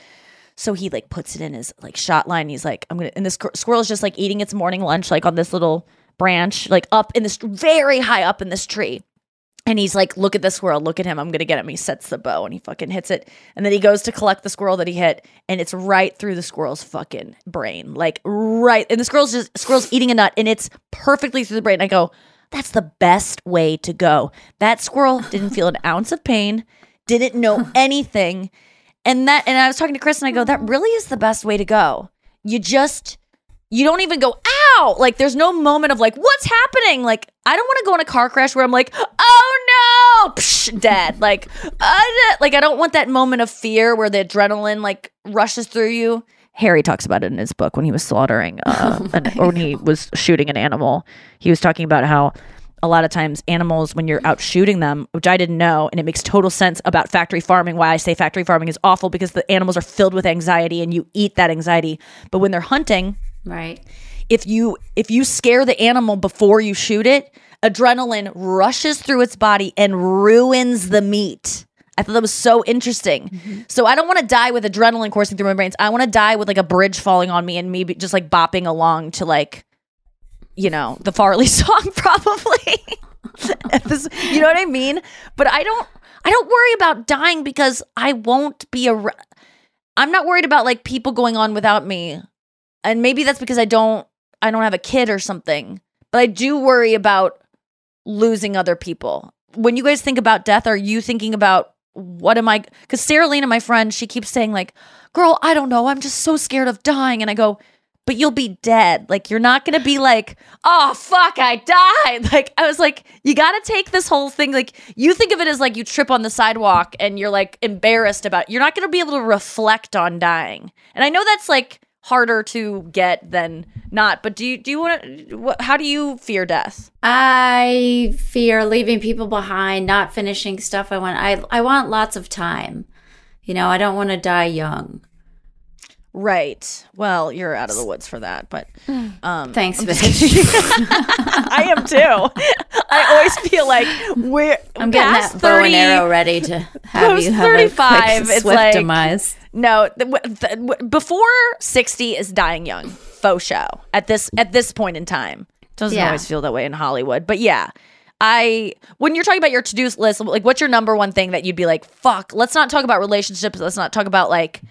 So he like puts it in his like shot line. He's like, I'm gonna, and this squir- squirrel is just like eating its morning lunch, like on this little branch, like up in this very high up in this tree. And he's like, look at this squirrel, look at him, I'm gonna get him. He sets the bow and he fucking hits it. And then he goes to collect the squirrel that he hit, and it's right through the squirrel's fucking brain. Like right. And the squirrel's just squirrel's eating a nut, and it's perfectly through the brain. I go, that's the best way to go. That squirrel didn't feel an ounce of pain, didn't know <laughs> anything. And that and I was talking to Chris and I go, that really is the best way to go. You just you don't even go, ow! Like there's no moment of like, what's happening? Like, I don't want to go in a car crash where I'm like, oh no, Psh, dead. Like, uh, like I don't want that moment of fear where the adrenaline like rushes through you. Harry talks about it in his book when he was slaughtering, <laughs> uh, an, or when he was shooting an animal. He was talking about how a lot of times animals, when you're out shooting them, which I didn't know, and it makes total sense about factory farming. Why I say factory farming is awful because the animals are filled with anxiety, and you eat that anxiety. But when they're hunting, right? If you if you scare the animal before you shoot it, adrenaline rushes through its body and ruins the meat. I thought that was so interesting. Mm-hmm. So I don't want to die with adrenaline coursing through my brains. I want to die with like a bridge falling on me and me just like bopping along to like, you know, the Farley <laughs> song probably. <laughs> This- you know what I mean? But I don't. I don't worry about dying because I won't be a. I'm not worried about like people going on without me, and maybe that's because I don't. I don't have a kid or something. But I do worry about losing other people. When you guys think about death, are you thinking about what am I? Because Sarah Lena, my friend, she keeps saying like, "Girl, I don't know. I'm just so scared of dying." And I go, "But you'll be dead. Like you're not gonna be like, oh fuck, I died." <laughs> Like I was like, you got to take this whole thing. Like you think of it as like you trip on the sidewalk and you're like embarrassed about. It. You're not gonna be able to reflect on dying. And I know that's like harder to get than not. But do you do you want to? How do you fear death? I fear leaving people behind, not finishing stuff I want. I I want lots of time. You know, I don't want to die young. Right. Well, you're out of the woods for that, but <sighs> um Thanks, bitch. <laughs> <laughs> I am too. I always feel like we're I'm getting that bow and arrow ready to have you have 35 a quick, it's swift like demise. no before 60 is dying young faux show at this at this point in time doesn't Yeah. always feel that way in hollywood but yeah I when you're talking about your to-do list, like what's your number one thing that you'd be like, fuck, let's not talk about relationships, let's not talk about like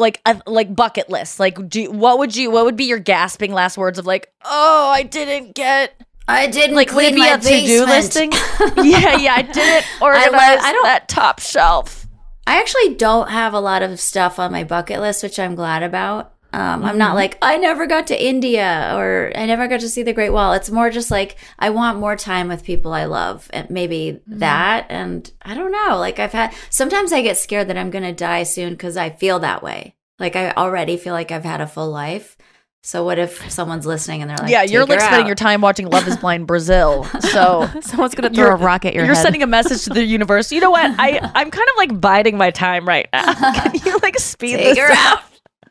like a, like bucket list. Like do what would you what would be your gasping last words of like, "Oh, I didn't get I didn't like clean my a to-do listing? <laughs> yeah, yeah, I didn't I, organize like- I don't. that top shelf. I actually don't have a lot of stuff on my bucket list, which I'm glad about. Um, I'm not Mhm. like I never got to India or I never got to see the Great Wall. It's more just like I want more time with people I love, and maybe that. And I don't know. Like I've had sometimes I get scared that I'm gonna die soon because I feel that way. Like I already feel like I've had a full life. So what if someone's listening and they're like, yeah, you're "Take like spending out." your time watching Love is Blind Brazil. <laughs> So <laughs> someone's gonna throw a rock at your You're head. sending a message to the universe. You know what? I <laughs> I'm kind of like biding my time right now. Can you like speed Take this up?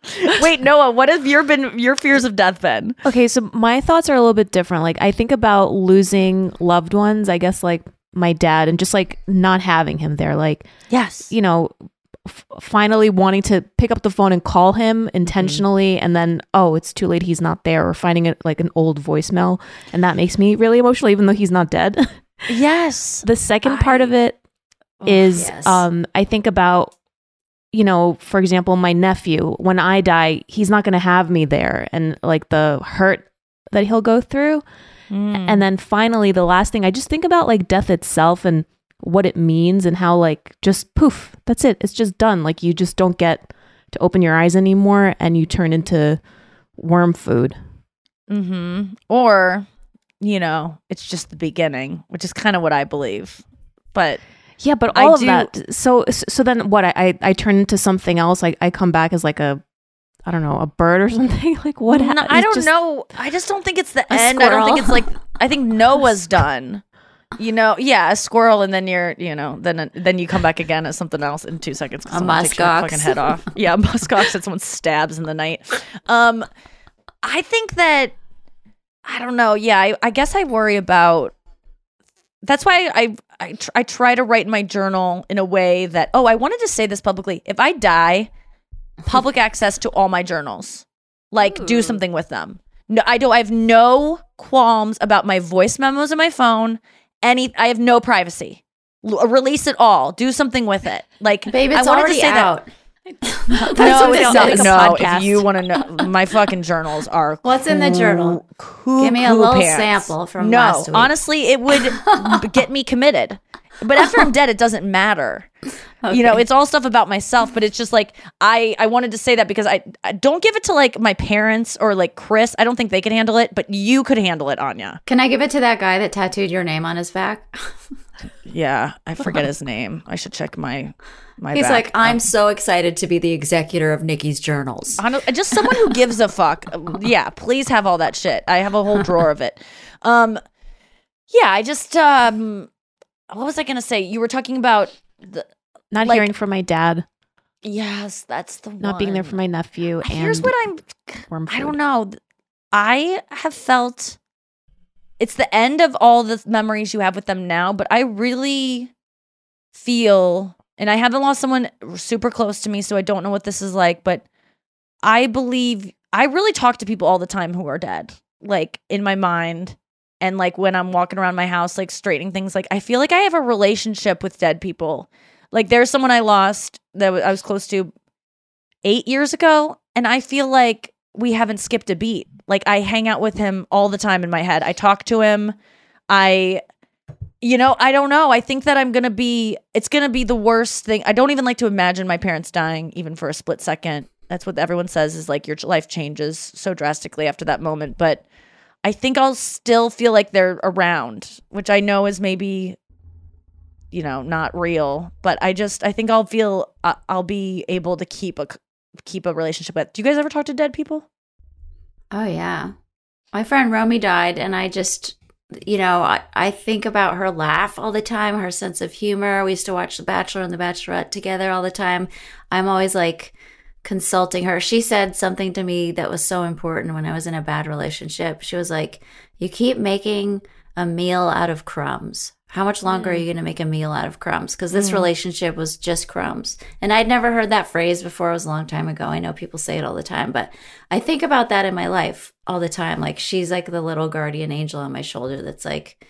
<laughs> Wait, Noa, what have your been your fears of death been? Okay, so my thoughts are a little bit different. Like I think about losing loved ones, I guess like my dad and just like not having him there. Like yes. You know, f- finally wanting to pick up the phone and call him intentionally and then oh, it's too late he's not there or finding it like an old voicemail and that makes me really emotional even though he's not dead. <laughs> Yes. the second part of it is yes. um I think about you know, for example, my nephew, when I die, he's not going to have me there and like the hurt that he'll go through. And then finally, the last thing, I just think about like death itself and what it means and how like just poof, that's it. It's just done. Like you just don't get to open your eyes anymore and you turn into worm food. Mm-hmm. Or, you know, it's just the beginning, which is kind of what I believe. But Yeah, but I all of do- that. So so then what? I I, I turn into something else. Like I come back as like a, I don't know, a bird or <laughs> something. Like what? No? I don't know. I just don't think it's the end. I don't think it's like. I think <laughs> Noa's done. You know, yeah, a squirrel, and then you're, you know, then then you come back again as something else in two seconds. A someone takes your muskox. fucking head off. <laughs> Yeah, a muskox that someone stabs in the night. Um, I think that I don't know. Yeah, I, I guess I worry about. That's why I I tr- I try to write in my journal in a way that oh I wanted to say this publicly. If I die, public <laughs> access to all my journals. Like do something with them. No, I don't. I have no qualms about my voice memos on my phone. Any, I have no privacy. L- release it all. Do something with it. Like, Babe, I it's wanted already to say out. That. No, what it's not. is. No, if you want to know, my fucking journals are. What's in the journal? coo- Give me a little pants. sample from no, last week. honestly, it would <laughs> get me committed. But after I'm dead, it doesn't matter. <laughs> You know, it's all stuff about myself. But it's just like I I wanted to say that because I, I don't give it to like my parents or like Chris. I don't think they could handle it, but you could handle it, Anya. Can I give it to that guy that tattooed your name on his back? <laughs> Yeah, I forget his name. I should check my my. He's back. like, I'm so excited to be the executor of Nikki's journals. Just someone who gives a fuck. <laughs> Yeah, please have all that shit. I have a whole drawer of it. Um, yeah, I just um, what was I gonna say? You were talking about the Not like- hearing from my dad, Yes, that's the not being there for my nephew. Uh, and Here's what I'm. I don't know. I have felt it's the end of all the memories you have with them now, but I really feel, and I haven't lost someone super close to me, so I don't know what this is like, but I believe I really talk to people all the time who are dead, like in my mind. And like when I'm walking around my house, like straightening things, like I feel like I have a relationship with dead people. Like there's someone I lost that I was close to eight years ago, and I feel like we haven't skipped a beat. Like I hang out with him all the time in my head. I talk to him. I, you know, I don't know. I think that I'm gonna be. It's gonna be the worst thing. I don't even like to imagine my parents dying, even for a split second. That's what everyone says is like your life changes so drastically after that moment. But I think I'll still feel like they're around, which I know is maybe you know not real but i just i think i'll feel uh, i'll be able to keep a keep a relationship with do you guys ever talk to dead people Oh yeah. My friend Romy died and I just you know, I, I think about her laugh all the time, her sense of humor. We used to watch The Bachelor and The Bachelorette together all the time. I'm always like consulting her. She said something to me that was so important when I was in a bad relationship. She was like, You keep making a meal out of crumbs. How much longer are you going to make a meal out of crumbs? Because this Mm. relationship was just crumbs. And I'd never heard that phrase before. It was a long time ago. I know people say it all the time, but I think about that in my life all the time. Like she's like the little guardian angel on my shoulder that's like,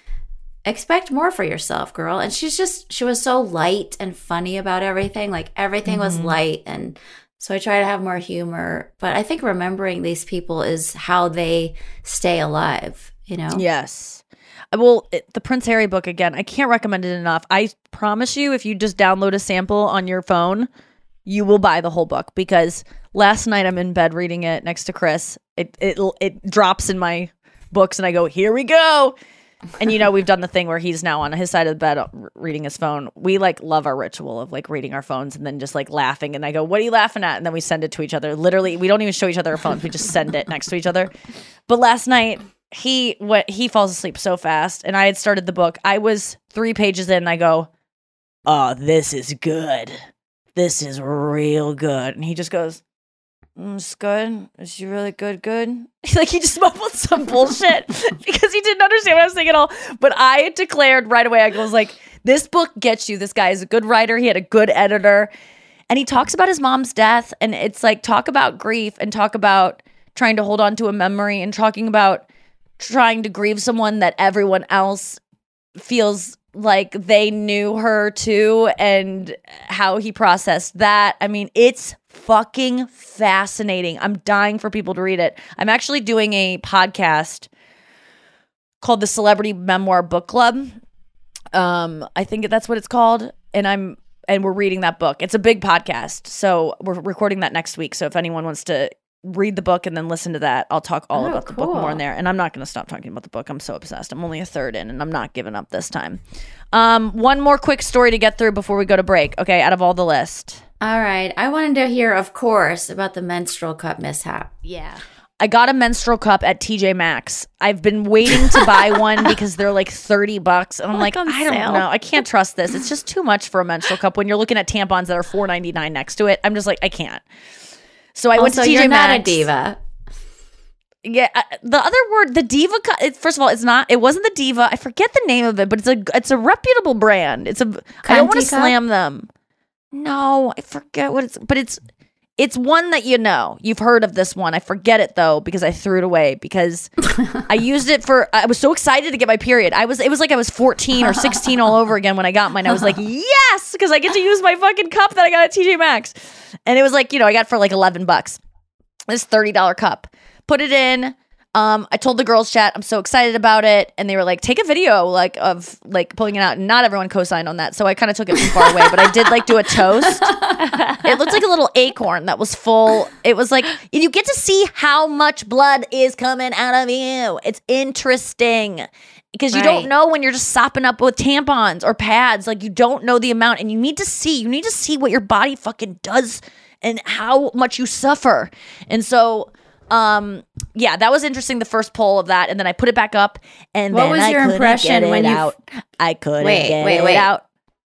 expect more for yourself, girl. And she's just, she was so light and funny about everything. Like everything was Mhm. light. And so I try to have more humor. But I think remembering these people is how they stay alive, you know? Yes. Uh, Well, it, the Prince Harry book again, I can't recommend it enough. I promise you, if you just download a sample on your phone, you will buy the whole book because last night I'm in bed reading it next to Chris. It it it drops in my books and I go, "Here we go." And you know, we've done the thing where he's now on his side of the bed uh, reading his phone. We like love our ritual of like reading our phones and then just like laughing and I go, "What are you laughing at?" and then we send it to each other. Literally, we don't even show each other our phones. We just send it next to each other. But last night he what he falls asleep so fast and I had started the book. I was 3 pages in and I go, "Oh, this is good. This is real good." And he just goes, Mm, "It's good. Is she really good? Good." <laughs> <laughs> like he just mumbled some bullshit <laughs> because he didn't understand what I was saying at all. But I declared right away. I was like, "This book gets you. This guy is a good writer. He had a good editor." And he talks about his mom's death and it's like talk about grief and talk about trying to hold on to a memory and talking about trying to grieve someone that everyone else feels like they knew her too and how he processed that. I mean, it's fucking fascinating. I'm dying for people to read it. I'm actually doing a podcast called the Celebrity Memoir Book Club. Um, I think that's what it's called, and I'm and we're reading that book. It's a big podcast, so we're recording that next week. So if anyone wants to read the book and then listen to that, I'll talk all Oh, about the book more in there. And I'm not going to stop talking about the book. I'm so obsessed. I'm only a third in, and I'm not giving up this time. Um, one more quick story to get through before we go to break. Okay, out of all the list. All right. I wanted to hear, of course, about the menstrual cup mishap. Yeah. I got a menstrual cup at TJ Maxx. I've been waiting to buy <laughs> one because they're like 30 bucks. And I'm like, Like I don't sale. know. I can't trust this. It's just too much for a menstrual cup when you're looking at tampons that are 4.99 next to it. I'm just like, I can't. So I went to Also, TJ you're not Maxx. a diva. Yeah, uh, the other word, the Diva. cu- It, first of all, it's not. It wasn't the Diva. I forget the name of it, but it's a it's a reputable brand. It's a. I don't want to slam them. No, I forget what it's. But it's it's one that you know. You've heard of this one. I forget it though because I threw it away because I <laughs> used it for. I was so excited to get my period. I was. It was like I was fourteen or sixteen all over again when I got mine. I was like, <laughs> yes, because I get to use my fucking cup that I got at TJ Maxx, and it was like you know I got for like eleven bucks this $30 cup. Put it in. Um, I told the girls chat I'm so excited about it, and they were like, "Take a video, like of like pulling it out." And not everyone co-signed on that, so I kind of took it far away. But I did like do a toast. it looked like a little acorn that was full. It was like and you get to see how much blood is coming out of you. It's interesting because you don't know when you're just sopping up with tampons or pads. Like you don't know the amount, and you need to see. You need to see what your body fucking does and how much you suffer. And so, um, yeah, that was interesting. The first poll of that, and then I put it back up, and What then was I your impression when you- out. I couldn't Wait, get wait, it wait. out.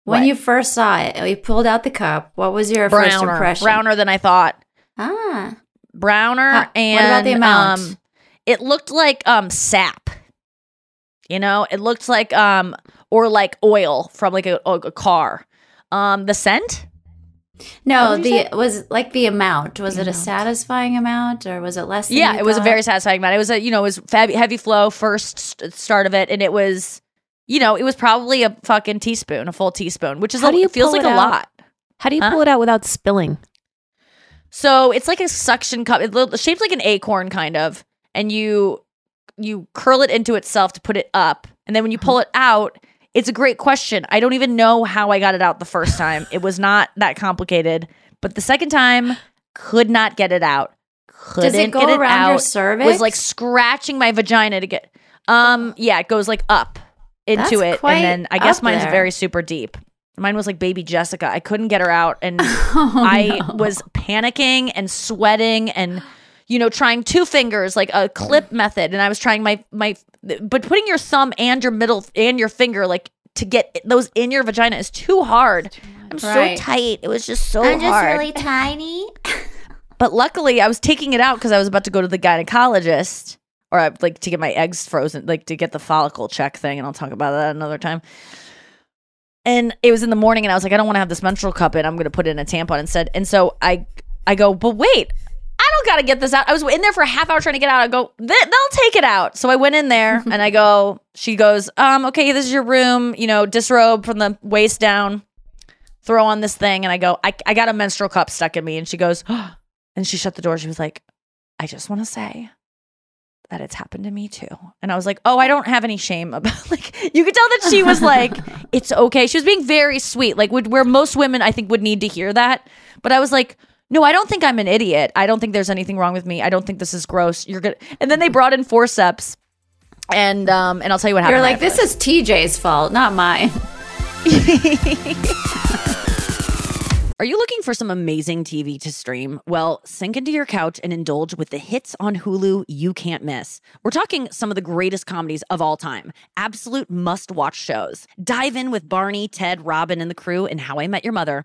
When What? you first saw it, you pulled out the cup. What was your first impression? browner than I thought. Ah. browner How- what and about the amount? um it looked like um sap you know it looked like um or like oil from like a, a car um the scent No, the was like the amount. Was it a satisfying amount or was it less? Than yeah it was a very satisfying amount it was a you know it was heavy, heavy flow first st- start of it and it was you know it was probably a fucking teaspoon a full teaspoon which is How a, do you feels like it a lot How do you Huh? pull it out without spilling? So it's like a suction cup. It's shaped like an acorn, kind of, and you you curl it into itself to put it up, and then when you uh-huh. pull it out, it's a great question. I don't even know how I got it out the first <laughs> time. it was not that complicated, but the second time, could not get it out. Couldn't Does it go get it around your cervix? Was like scratching my vagina to get. Um, yeah, it goes like up into That's it, and then I guess mine's there. very super deep. Mine was like baby Jessica. I couldn't get her out, and <laughs> Oh, I was panicking and sweating and you know trying two fingers like a clip method, and I was trying my my but putting your thumb and your middle and your finger like to get those in your vagina is too hard. I'm Right. so tight. It was just so hard. I'm just hard. really tiny. <laughs> But luckily, I was taking it out because I was about to go to the gynecologist or I, like to get my eggs frozen, like to get the follicle check thing. And I'll talk about that another time. And it was in the morning, and I was like, I don't want to have this menstrual cup in. I'm going to put in a tampon instead. And so I, I go, but wait, I don't got to get this out. I was in there for a half hour trying to get out. I go, "They- they'll take it out. So I went in there <laughs> and I go, she goes, um, okay, this is your room, you know, disrobe from the waist down, throw on this thing. And I go, I, I got a menstrual cup stuck in me. And she goes, <gasps> and she shut the door. She was like, I just want to say that it's happened to me too. And I was like, oh, I don't have any shame about <laughs> like you could tell that she was like, <laughs> it's okay. She was being very sweet, like would, where most women I think would need to hear that. But I was like, no, I don't think I'm an idiot. I don't think there's anything wrong with me. I don't think this is gross. You're good. And then they brought in forceps, and um, and I'll tell you what happened. You're like, this is TJ's fault, not mine. <laughs> Are you looking for some amazing TV to stream? Well, sink into your couch and indulge with the hits on Hulu you can't miss. We're talking some of the greatest comedies of all time, absolute must watch shows. Dive in with Barney, Ted, Robin, and the crew in How I Met Your Mother.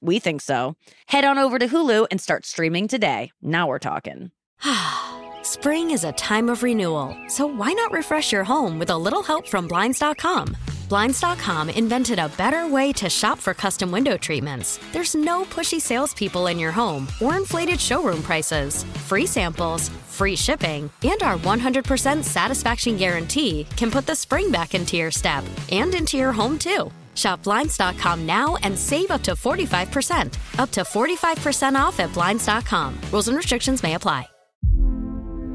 We think so. Head on over to Hulu and start streaming today. Now we're talking. <sighs> Spring is a time of renewal, so why not refresh your home with a little help from Blinds.com? Blinds.com invented a better way to shop for custom window treatments. There's no pushy salespeople in your home or inflated showroom prices. Free samples, free shipping, and our 100% satisfaction guarantee can put the spring back into your step and into your home too. Shop Blinds.com now and save up to 45%. Up to 45% off at Blinds.com. Rules and restrictions may apply.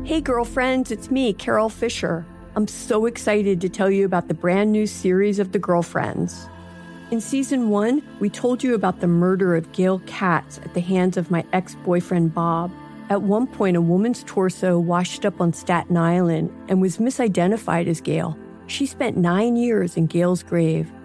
Hey, girlfriends, it's me, Carol Fisher. I'm so excited to tell you about the brand new series of The Girlfriends. In season one, we told you about the murder of Gail Katz at the hands of my ex boyfriend Bob. At one point, a woman's torso washed up on Staten Island and was misidentified as Gail. She spent nine years in Gail's grave,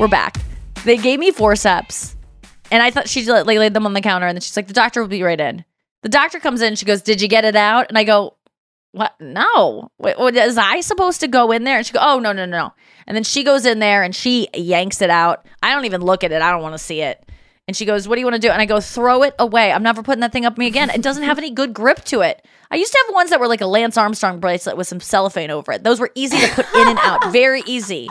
We're back. They gave me forceps, and I thought she like laid them on the counter, and then she's like, "The doctor will be right in." The doctor comes in. She goes, "Did you get it out?" And I go, "What? No. Wait, what, is I supposed to go in there?" And she go, "Oh no, no, no." And then she goes in there and she yanks it out. I don't even look at it. I don't want to see it. And she goes, "What do you want to do?" And I go, "Throw it away. I'm never putting that thing up me again. It doesn't have any good grip to it. I used to have ones that were like a Lance Armstrong bracelet with some cellophane over it. Those were easy to put in and out, very easy.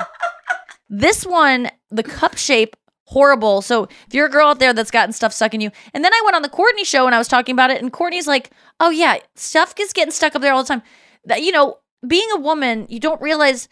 This one, the cup shape, horrible. So if you're a girl out there that's gotten stuff stuck in you, and then I went on the Courtney show and I was talking about it, and Courtney's like, "Oh yeah, stuff gets getting stuck up there all the time." That you know, being a woman, you don't realize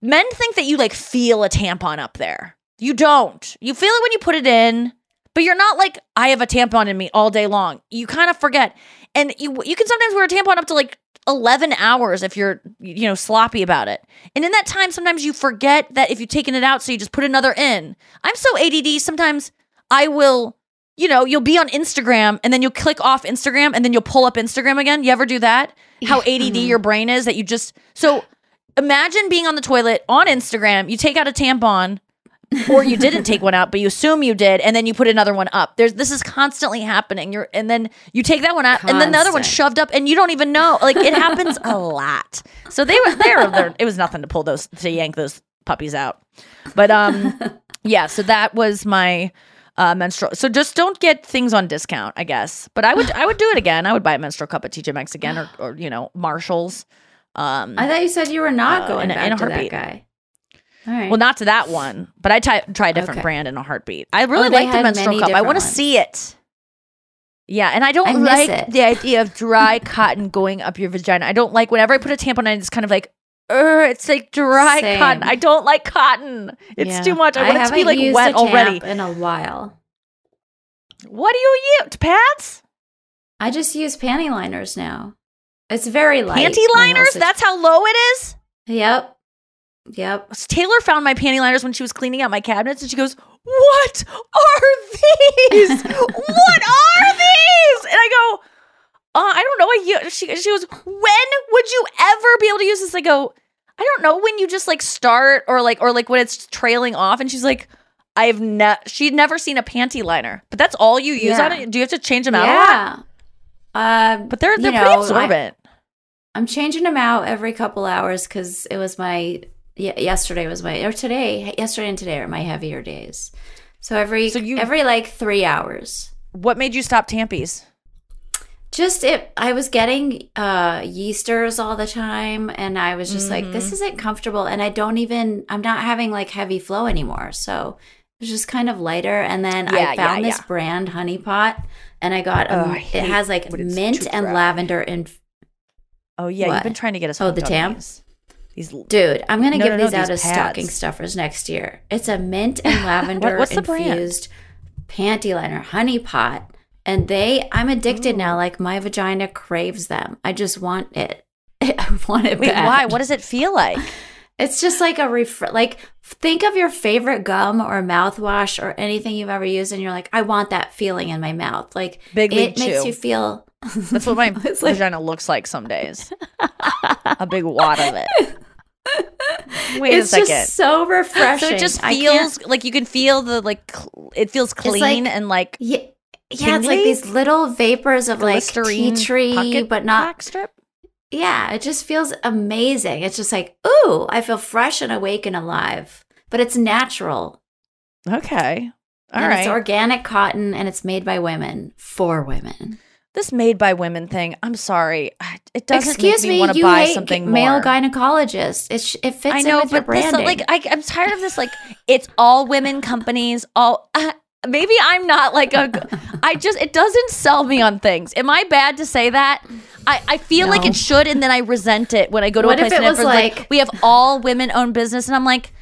men think that you like feel a tampon up there. You don't. You feel it when you put it in, but you're not like I have a tampon in me all day long. You kind of forget. And you you can sometimes wear a tampon up to like 11 hours if you're you know sloppy about it. And in that time sometimes you forget that if you've taken it out so you just put another in. I'm so ADD sometimes I will you know, you'll be on Instagram and then you'll click off Instagram and then you'll pull up Instagram again. You ever do that? How ADD mm-hmm. your brain is that you just so imagine being on the toilet on Instagram, you take out a tampon or you didn't take one out, but you assume you did, and then you put another one up. There's this is constantly happening. You're and then you take that one out, and then the other one's shoved up, and you don't even know. Like it happens a <laughs> lot. So they were there. It was nothing to pull those to yank those puppies out. But um, <laughs> yeah. So that was my uh, menstrual. So just don't get things on discount, I guess. But I would I would do it again. I would buy a menstrual cup at TJ Maxx again, or or you know Marshalls. Um, I thought you said you were not uh, going in back in a to that guy. Right. Well, not to that one, but I try try a different Okay. brand in a heartbeat. I really Oh, like the menstrual cup. I want to see it. Yeah, and I don't I like it. the idea of dry <laughs> cotton going up your vagina. I don't like whenever I put a tampon in, it's kind of like, it's like dry Same. cotton. I don't like cotton. It's Yeah. too much. I, want it to be like wet already. in a while. What do you use? Pads? I just use panty liners now. It's very light. Panty liners? That's how low it is? Yep. Yep. Taylor found my panty liners when she was cleaning out my cabinets and she goes, What are these? <laughs> what are these? And I go, uh, I don't know. I, she, she goes, When would you ever be able to use this? I go, I don't know when you just like start or like or like when it's trailing off. And she's like, I've never she'd never seen a panty liner, but that's all you use Yeah. on it. Do you have to change them out? a lot? Yeah. Um, But they're they're know, pretty I- absorbent. I'm changing them out every couple hours because it was my ye- yesterday was my or today yesterday and today are my heavier days. So every So you- every like three hours. what made you stop tampies? Just it. I was getting uh yeasters all the time, and I was just like, Mm-hmm. this isn't comfortable, and I don't even. I'm not having like heavy flow anymore, so it was just kind of lighter. And then Yeah, I found yeah, this yeah. brand Honey Pot, and I got Oh, um, I it has like mint and lavender and Oh yeah, you've been trying to get us. Oh, the on tam? These. Dude, I'm gonna No, give no, no, these out these as stocking stuffers next year. It's a mint <laughs> and lavender what's the infused panty liner, honey pot, and they. I'm addicted now. Oh. Like my vagina craves them. I just want it. <laughs> I want it Wait, bad. why? What does it feel like? <laughs> It's just like a ref. Like think of your favorite gum or mouthwash or anything you've ever used, and you're like, I want that feeling in my mouth. Like Big it makes Chew. you feel. That's what my vagina looks like some days. a big wad of it. Wait it's a second. just so refreshing. so it just feels like you can feel the like. Cl- it feels clean like- and like Yeah, yeah, it's like these little vapors of like tea tree, but not. strip. Yeah, it just feels amazing. It's just like, ooh, I feel fresh and awake and alive. But it's natural. Okay, all and right. It's organic cotton and it's made by women for women. This made by women thing. I'm sorry, it doesn't Excuse make me, me, want to buy hate something male more. gynecologist. It sh- it fits I know, in with your but this, like I, I'm tired of this. Like it's all women companies. All uh, <laughs> maybe I'm not like a. I just it doesn't sell me on things. Am I bad to say that? I, I feel like it should, and then I resent it when I go to What a if place it and was like, like- we have all women owned business, and I'm like.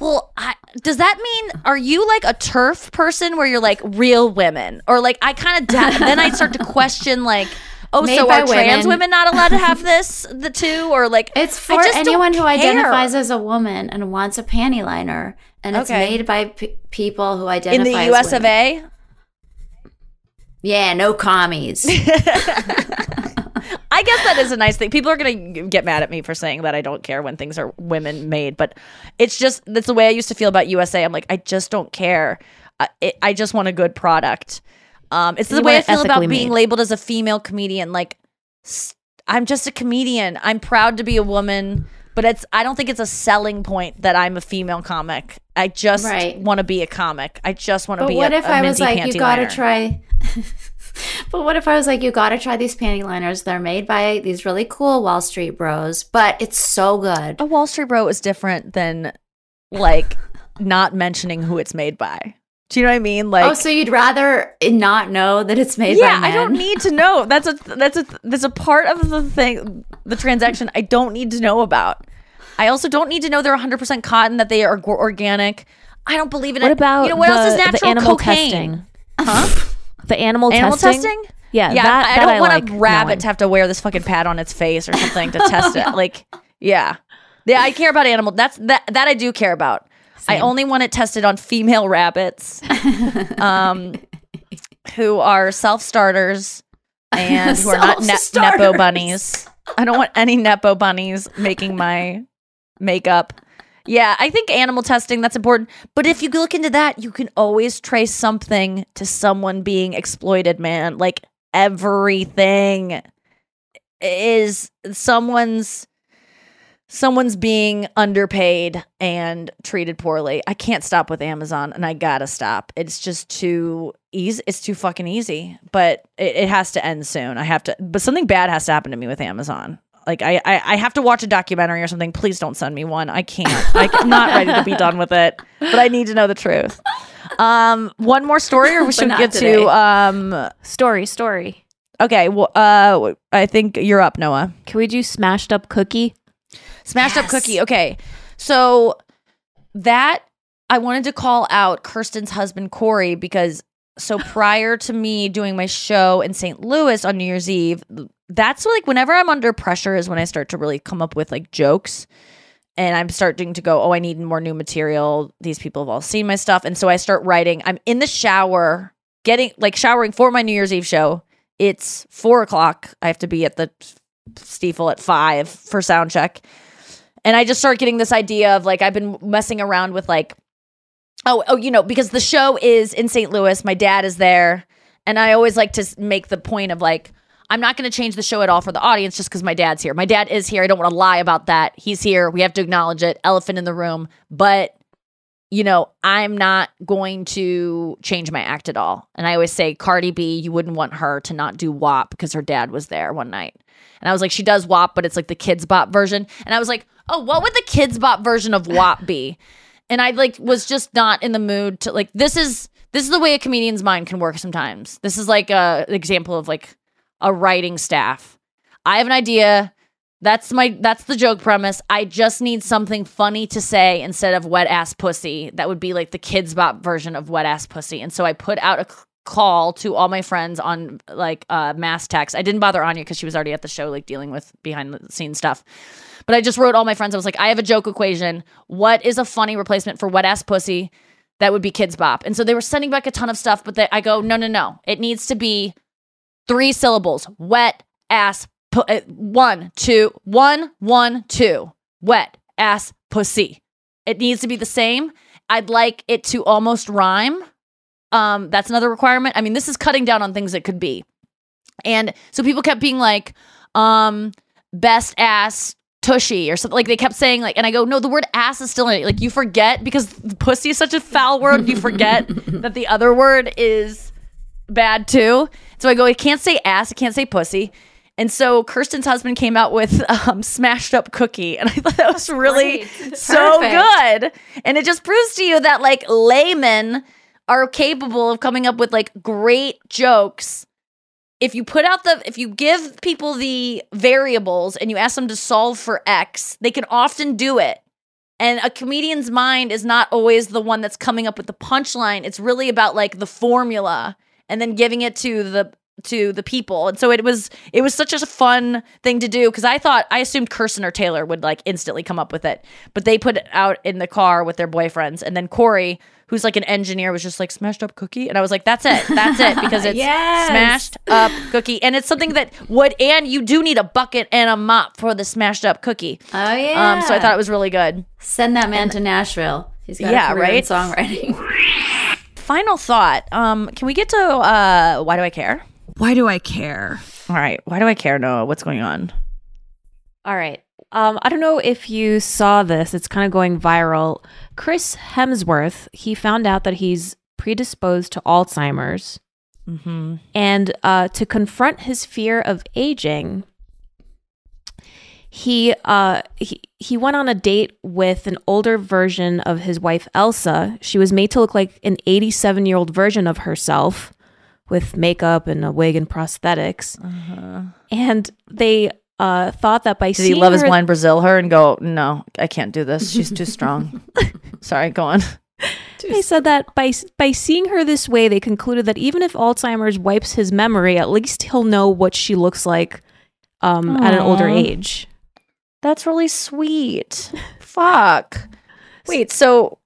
Well, I, does that mean are you like a turf person where you're like real women, or like I kind of da- <laughs> then I start to question like, oh, Made so are trans women. women not allowed to have this the two, or like It's for anyone who identifies as a woman and wants a panty liner, and it's Okay. made by p- people who identify in the as U.S. of. A. Yeah, no commies. <laughs> I guess that is a nice thing. People are going to get mad at me for saying that I don't care when things are women made, but it's just that's the way I used to feel about USA. I'm like, I just don't care. I, it, I just want a good product. Um, it's the You way I feel about ethically being made. labeled as a female comedian. Like, I'm just a comedian. I'm proud to be a woman, but it's I don't think it's a selling point that I'm a female comic. I just Right. want to be a comic. I just want to be. But what a, if a I was like, you gotta try? But what if I was like, you gotta try these panty liners? They're made by these really cool Wall Street bros, but it's so good. a Wall Street bro is different than like not mentioning who it's made by. Do you know what I mean? Like, oh, so you'd rather not know that it's made yeah, by I don't need to know. That's a that's a that's a part of the thing, the transaction. I don't need to know about. I also don't need to know they're 100% cotton, that they are go- organic. I don't believe in What it. about you know what the, else is the natural? animal Cocaine. testing? Huh? The animal, Animal testing? testing? Yeah, yeah. that- I, I don't I want like a rabbit knowing. to have to wear this fucking pad on its face or something to test it. <laughs> Like, yeah, yeah. I care about animal. That's that. That I do care about. I only want it tested on female rabbits, <laughs> um, who are self starters and who are not ne- nepo bunnies. I don't want any nepo bunnies making my makeup. Yeah, I think animal testing that's important. But if you look into that, you can always trace something to someone being exploited, man. Like everything is someone's someone's being underpaid and treated poorly. I can't stop with Amazon and I gotta stop. It's just too easy. It's too fucking easy. But it, it has to end soon. I have to but something bad has to happen to me with Amazon. Like I, I, I have to watch a documentary or something. Please don't send me one. I can't. I, I'm not ready to be done with it. But I need to know the truth. Um, one more story, or we should get today. to um story story. Okay, well, uh, I think you're up, Noa. Can we do smashed up cookie? Smashed up cookie. Okay. So that I wanted to call out Kirsten's husband Corey because so prior to me doing my show in St. Louis on New Year's Eve, that's like whenever I'm under pressure is when I start to really come up with like jokes. And I'm starting to go, oh, I need more new material. These people have all seen my stuff. And so I start writing. I'm in the shower, getting like showering for my New Year's Eve show. It's four o'clock. I have to be at the Stifel at five for sound check. And I just start getting this idea of like I've been messing around with like oh oh you know because the show is in St. Louis, my dad is there, and I always like to make the point of like I'm not going to change the show at all for the audience just because my dad's here. My dad is here. I don't want to lie about that. He's here. We have to acknowledge it. Elephant in the room. But you know, I'm not going to change my act at all. And I always say, Cardi B, you wouldn't want her to not do WAP because her dad was there one night. And I was like, she does WAP, but it's like the Kidz Bop version. And I was like, oh, what would the Kidz Bop version of WAP be? And I like was just not in the mood to like this is this is the way a comedian's mind can work sometimes. This is like a example of like a writing staff. I have an idea. That's my that's the joke premise. I just need something funny to say instead of wet ass pussy. That would be like the Kidz Bop version of wet ass pussy. And so I put out a call to all my friends on like uh mass text. I didn't bother Anya because she was already at the show like dealing with behind the scenes stuff. But I just wrote all my friends. I was like, I have a joke equation. What is a funny replacement for wet ass pussy? That would be Kidz Bop. And so they were sending back a ton of stuff, but they, I go, no, no, no. It needs to be three syllables. Wet ass pu- uh, one, two, one, one, two. Wet ass pussy. It needs to be the same. I'd like it to almost rhyme. Um, that's another requirement. I mean, this is cutting down on things that could be. And so people kept being like, um, best ass tushy or something like they kept saying like and I go no the word ass is still in it. Like you forget because pussy is such a foul word you forget <laughs> that the other word is bad too. So I go I can't say ass I can't say pussy. And so Kirsten's husband came out with um, smashed up cookie and I thought that was really so Perfect. good. And it just proves to you that like laymen are capable of coming up with like great jokes if you put out the if you give people the variables and you ask them to solve for x they can often do it. And a comedian's mind is not always the one that's coming up with the punchline. It's really about like the formula and then giving it to the to the people. And so it was it was such a fun thing to do because i thought i assumed kirsten or taylor would like instantly come up with it. But they put it out in the car with their boyfriends. And then corey who's like an engineer was just like smashed up cookie and i was like that's it that's it because <laughs> it's Yes. smashed up cookie and it's something that would and you do need a bucket and a mop for the smashed up cookie Oh yeah. um so i thought it was really good Send that man to Nashville. He's got Yeah, a career in right? songwriting. <laughs> final thought um can we get to uh why do i care why do i care all right why do i care noa what's going on All right. Um, I don't know if you saw this. It's kind of going viral. Chris Hemsworth, he found out that he's predisposed to Alzheimer's. mm-hmm. And uh, to confront his fear of aging, he, uh, he he went on a date with an older version of his wife Elsa. She was made to look like an 87 year old version of herself, with makeup and a wig and prosthetics. And they uh, thought that by Did seeing he love his her, blind Brazil her and go, no, I can't do this. She's too strong. <laughs> Sorry, go on. They said that by by seeing her this way, they concluded that even if Alzheimer's wipes his memory, at least he'll know what she looks like um, at an older age. That's really sweet. Fuck. <laughs> Wait, so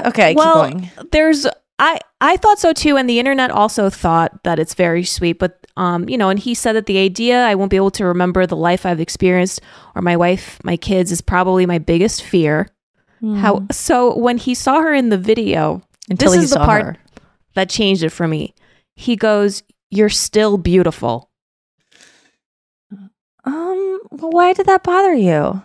okay, well, keep going. there's I I thought so too, and the internet also thought that it's very sweet. But um, you know, and he said that the idea I won't be able to remember the life I've experienced or my wife, my kids is probably my biggest fear. How so? When he saw her in the video, Until this he is the part her. that changed it for me. He goes, "You're still beautiful." Um, well, why did that bother you?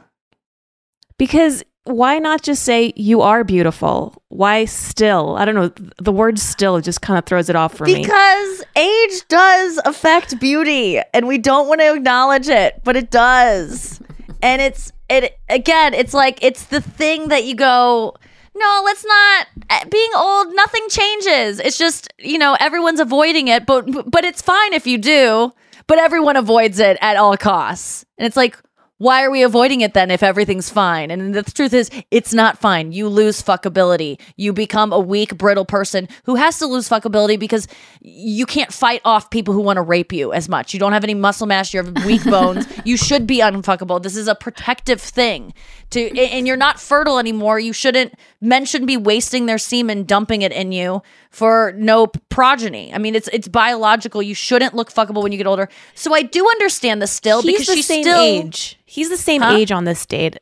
Because why not just say you are beautiful? Why still? I don't know. The word still just kind of throws it off for me. Because age does affect beauty and we don't want to acknowledge it, but it does. And it's it again, it's like it's the thing that you go, no, let's not eh, being old, nothing changes. It's just, you know, everyone's avoiding it, but but it's fine if you do, but everyone avoids it at all costs. And it's like why are we avoiding it then if everything's fine? And the truth is, it's not fine. You lose fuckability. You become a weak, brittle person who has to lose fuckability because you can't fight off people who want to rape you as much. You don't have any muscle mass. You have <laughs> weak bones. You should be unfuckable. This is a protective thing. To and you're not fertile anymore. You shouldn't. Men shouldn't be wasting their semen, dumping it in you for no progeny. I mean, it's it's biological. You shouldn't look fuckable when you get older. So I do understand this still He's because the she's same still age. He's the same Huh? age on this date.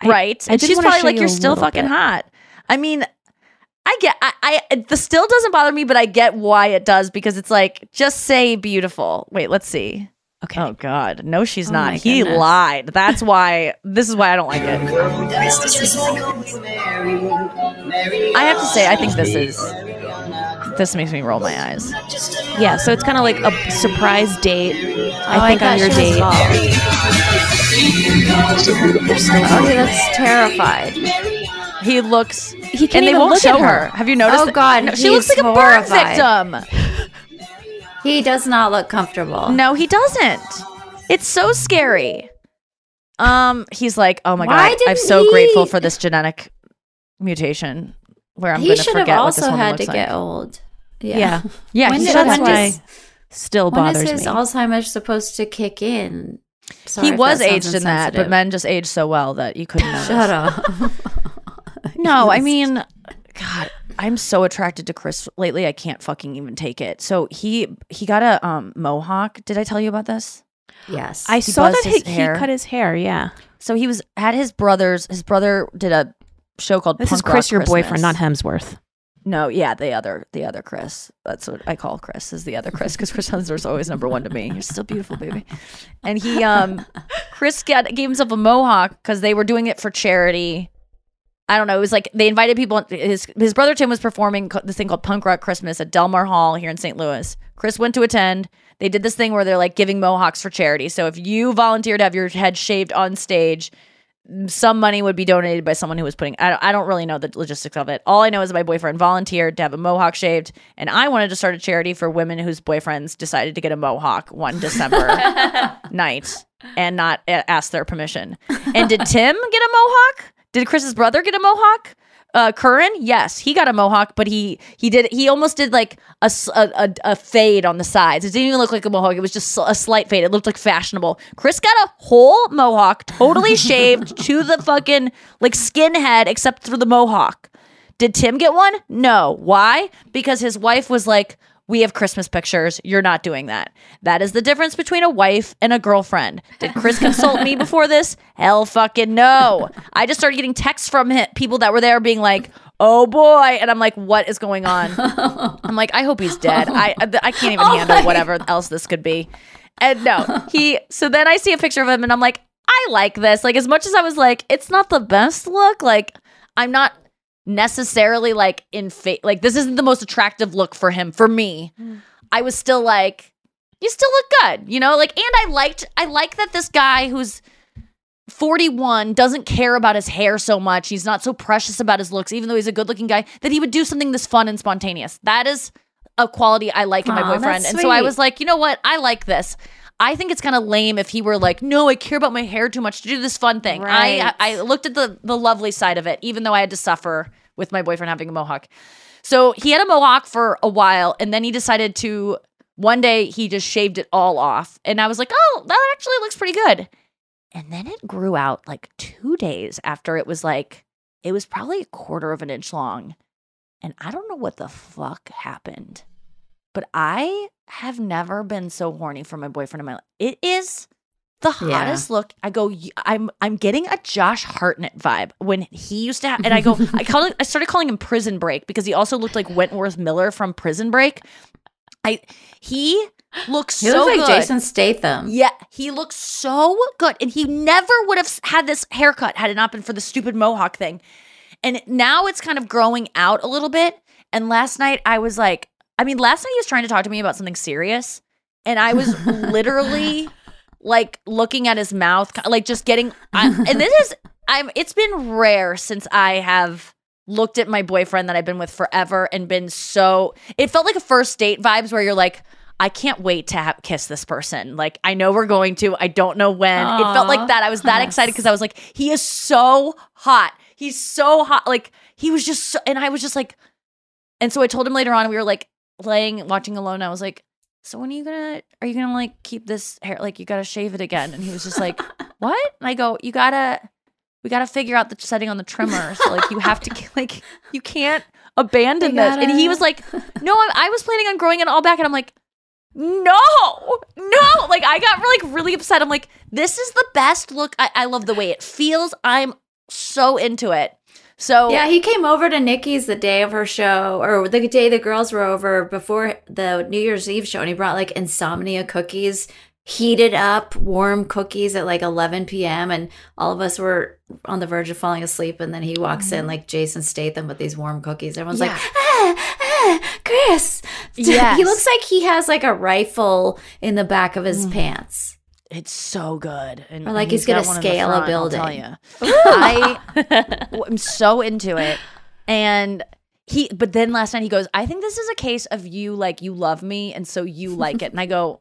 I- right? I and she's probably like, you "You're still fucking bit." hot." I mean, I get, I, I, the still doesn't bother me, but I get why it does because it's like, just say beautiful. Wait, let's see. Okay. Oh God, no, she's Oh not. He goodness. lied. That's why. This is why I don't like it. I have to say, I think this is. This makes me roll my eyes. Yeah, so it's kind of like a surprise date. I Oh, think thought on your date. bald. Oh, he terrified. He looks. He can't and they even won't look show at her. her. Have you noticed? Oh, that- God, No, she looks he's like a burn victim. <laughs> He does not look comfortable. No, he doesn't. It's so scary. Um, he's like, oh my Why god, I'm so he- grateful for this genetic mutation where I'm he going to should forget what this also woman had to get old. Yeah. Yeah. Yeah, When he did- should That's when why does- still When bothers is his me. Alzheimer's supposed to kick in? Sorry he was aged in that, but men just age so well that you couldn't. <laughs> Shut up. <laughs> <laughs> No, I mean, God, I'm so attracted to Chris lately. I can't fucking even take it. So he he got a um mohawk. Did I tell you about this? yes. I saw that he, he cut his hair. Yeah, So he was at his brother's. His brother did a show called this Punk is Chris, Rock your Christmas. boyfriend, not Hemsworth. No, yeah, the other, the other Chris. That's what I call Chris. Is the other Chris because Chris Hemsworth's always number one to me. You're still beautiful, baby. And he, um, Chris got gave himself a mohawk because they were doing it for charity. I don't know. It was like they invited people. His his brother Tim was performing this thing called Punk Rock Christmas at Delmar Hall here in St. Louis. Chris went to attend. They did this thing where they're like giving mohawks for charity. So if you volunteered to have your head shaved on stage, some money would be donated by someone who was putting I don't, I don't really know the logistics of it all i know is my boyfriend volunteered to have a mohawk shaved and i wanted to start a charity for women whose boyfriends decided to get a mohawk one december <laughs> night and not ask their permission and did tim get a mohawk did chris's brother get a mohawk? Uh curran? Yes he got a mohawk but he he did he almost did like a a fade on the sides. It didn't even look like a mohawk. It was just a slight fade. It looked like fashionable. Chris got a whole mohawk totally <laughs> shaved to the fucking like skinhead except for the mohawk. Did tim get one? No. Why? Because his wife was like we have Christmas pictures. You're not doing that. That is the difference between a wife and a girlfriend. Did Chris consult me before this? Hell fucking no. I just started getting texts from hi- people that were there being like, oh boy. And I'm like, what is going on? <laughs> I'm like, I hope he's dead. I, I can't even oh handle whatever else this could be. And no, he, so then I see a picture of him and I'm like, I like this. Like, as much as I was like, it's not the best look, like, I'm not necessarily like in fa- like this isn't the most attractive look for him for me. I was still like you still look good you know? Like and i liked i like that this guy who's 41 doesn't care about his hair so much. He's not so precious about his looks even though he's a good looking guy that he would do something this fun and spontaneous. That is a quality i like in my boyfriend. and so i was like you know what? I like this I think it's kind of lame if he were like, no, I care about my hair too much to do this fun thing. I Right. I looked at the the lovely side of it, even though I had to suffer with my boyfriend having a mohawk. So he had a mohawk for a while, and then he decided to. One day he just shaved it all off, and I was like, oh, that actually looks pretty good. And then it grew out like two days after it was like, it was probably a quarter of an inch long. And I don't know what the fuck happened, but I have never been so horny for my boyfriend in my life. It is the Yeah. hottest look. I go, I'm I'm getting a Josh Hartnett vibe when he used to have, and I go, <laughs> I call it, I started calling him Prison Break because he also looked like Wentworth Miller from Prison Break. I he looks He so looks like good. Jason Statham. Yeah, he looks so good. And he never would have had this haircut had it not been for the stupid mohawk thing. And now it's kind of growing out a little bit. And last night I was like, I mean, last night he was trying to talk to me about something serious. And I was literally <laughs> like looking at his mouth, like just getting, I, and this is, I'm, it's been rare since I have looked at my boyfriend that I've been with forever and been so, it felt like a first date vibes where you're like, I can't wait to ha- kiss this person. Like, I know we're going to. I don't know when. It felt like that. I was that excited because I was like, he is so hot. He's so hot. Like, he was just so, and I was just like, and so I told him later on, we were like laying, watching alone. I was like, so when are you gonna, are you gonna like keep this hair? Like, you gotta shave it again. And he was just like, <laughs> what? And I go, you gotta, we gotta figure out the setting on the trimmer. So, like, you have to, <laughs> like, you can't abandon You this. And he was like, no, I, I was planning on growing it all back. And I'm like, no, no. Like I got like really upset. I'm like, this is the best look. I, I love the way it feels. I'm so into it. So Yeah, he came over to Nikki's the day of her show, or the day the girls were over before the New Year's Eve show, and he brought like insomnia cookies, heated up warm cookies at like 11 p.m. And all of us were on the verge of falling asleep. And then he walks in like Jason Statham with these warm cookies. Everyone's like, ah, ah, Chris. <laughs> Yes. he looks like he has like a rifle in the back of his pants. It's so good. And Or like and he's gonna got one in the scale a front, I'll tell building. I <laughs> am so into it. And he but then last night he goes, I think this is a case of you like you love me and so you like it. And I go,